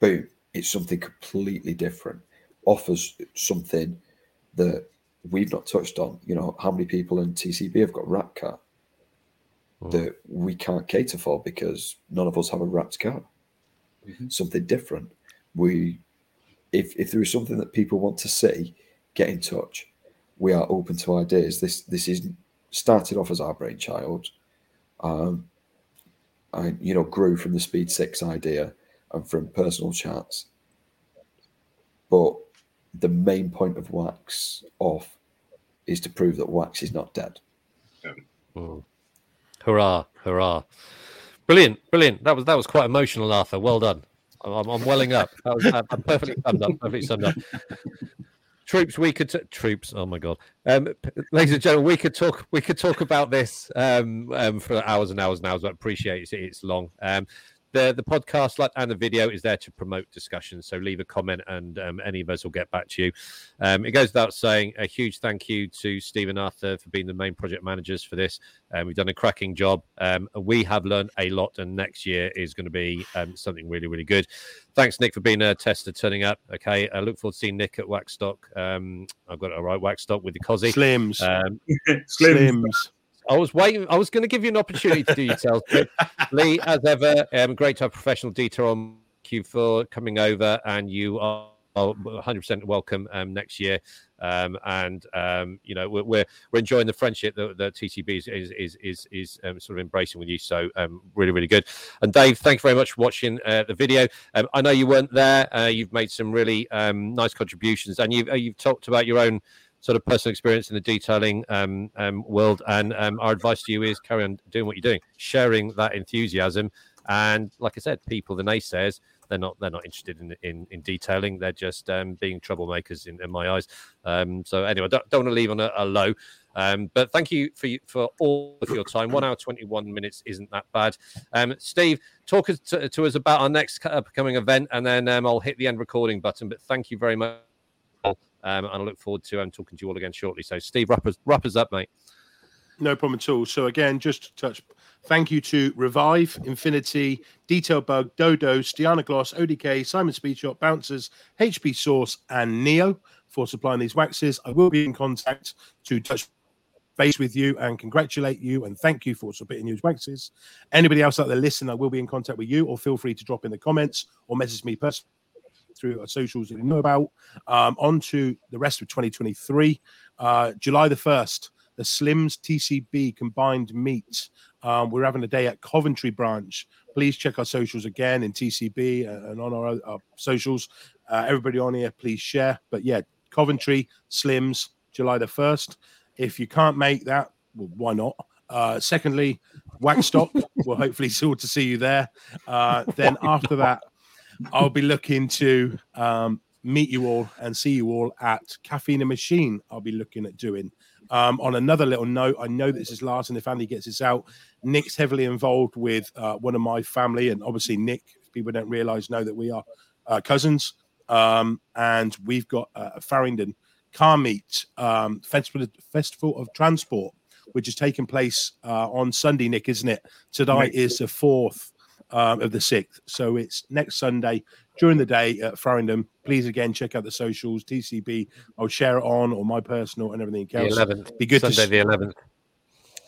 boom, it's something completely different. Offers something that we've not touched on. You know, how many people in TCB have got wrapped car Mm. that we can't cater for because none of us have a wrapped car. Mhm. Something different. We, if if there is something that people want to see, get in touch. We are open to ideas. This this is started off as our brainchild. Um, I you know grew from the Speed Six idea and from personal chats. But the main point of Wax Off is to prove that Wax is not dead. Mm. Hurrah! Hurrah! Brilliant! Brilliant! That was that was quite emotional, Arthur. Well done. I'm, I'm welling up. That was uh, perfectly summed up. Perfectly summed up. Troops, we could t- troops. Oh my god, um, ladies and gentlemen, we could talk. We could talk about this um, um, for hours and hours and hours. But appreciate it. It's long. The the podcast like and the video is there to promote discussion. So leave a comment, and um, any of us will get back to you. Um, it goes without saying a huge thank you to Stephen Arthur for being the main project managers for this. Um, we've done a cracking job. Um, we have learned a lot, and next year is going to be um, something really, really good. Thanks, Nick, for being a tester, turning up. Okay, I look forward to seeing Nick at Waxstock. Um, I've got it all right, Waxstock with the Cozzy. Slims. Um, Slim. Slims. I was waiting. I was going to give you an opportunity to do yourself. But Lee, as ever, um, great to have professional detail on you for coming over, and you are. are 100% welcome um, next year, um, and um, you know we're, we're we're enjoying the friendship that the TCB is is is is, is um, sort of embracing with you. So um, really really good. And Dave, thank you very much for watching uh, the video. Um, I know you weren't there. Uh, you've made some really um, nice contributions, and you've uh, you've talked about your own sort of personal experience in the detailing um, um, world. And um, our advice to you is carry on doing what you're doing, sharing that enthusiasm. And like I said, people, the naysayers, they're not they're not interested in in, in detailing. They're just um, being troublemakers in, in my eyes. Um, so anyway, don't, don't want to leave on a, a low. Um, but thank you for for all of your time. One hour twenty one minutes isn't that bad. Um, Steve, talk to, to us about our next upcoming event, and then um, I'll hit the end recording button. But thank you very much. Um, and I look forward to um, talking to you all again shortly. So, Steve, wrap us, wrap us up, mate. No problem at all. So again, just to touch. Thank you to Revive, Infinity, Detail Bug, Dodo, Stjärnagloss, ODK, Simon Speed Shop, Bouncers, HP Source, and Neo for supplying these waxes. I will be in contact to touch base with you and congratulate you and thank you for submitting these waxes. Anybody else out there listening, I will be in contact with you, or feel free to drop in the comments or message me personally through our socials that you know about. Um, on to the rest of 2023. Uh, July the 1st, the Slims TCB combined meet. Um, we're having a day at Coventry branch. Please check our socials again in TCB and on our, our socials. Uh, everybody on here, please share. But yeah, Coventry, Slims, July the 1st. If you can't make that, well, why not? Uh, secondly, Waxstock. we'll hopefully sure to see you there. Uh, then after that, I'll be looking to um, meet you all and see you all at Caffeine and Machine. I'll be looking at doing. Um, on another little note, I know this is last, and if Andy gets this out, Nick's heavily involved with uh, one of my family, and obviously Nick. If people don't realise, know that we are uh, cousins, um, and we've got uh, a Faringdon car meet um, festival festival of transport, which is taking place uh, on Sunday. Nick, isn't it? Tonight is the fourth um, of the sixth, so it's next Sunday during the day at Faringdon. Please again check out the socials, TCB. I'll share it on or my personal and everything The else. 11th. Be good to Sunday, s- the 11th.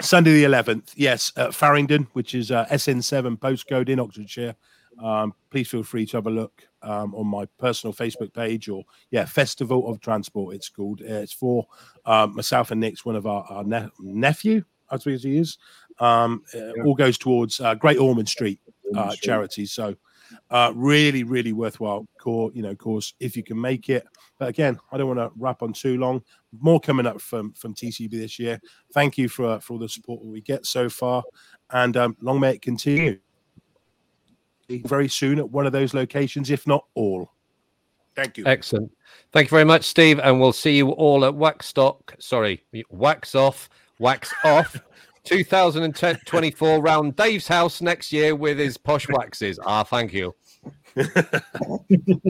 Sunday the 11th, yes, at Faringdon, which is uh, SN7 postcode in Oxfordshire. Um, please feel free to have a look um, on my personal Facebook page or, yeah, Festival of Transport, it's called. Uh, it's for um, myself and Nick's one of our, our ne- nephew, I suppose he is. Um, uh, All goes towards uh, Great Ormond Street uh, charity. So, uh, really, really worthwhile core, you know, course if you can make it. But again, I don't want to wrap on too long. More coming up from from TCB this year. Thank you for for all the support that we get so far, and um, long may it continue. Very soon at one of those locations, if not all. Thank you. Excellent. Thank you very much, Steve. And we'll see you all at Waxstock. Sorry, Wax Off, Wax Off 2024 round Dave's house next year with his posh waxes. Ah, thank you.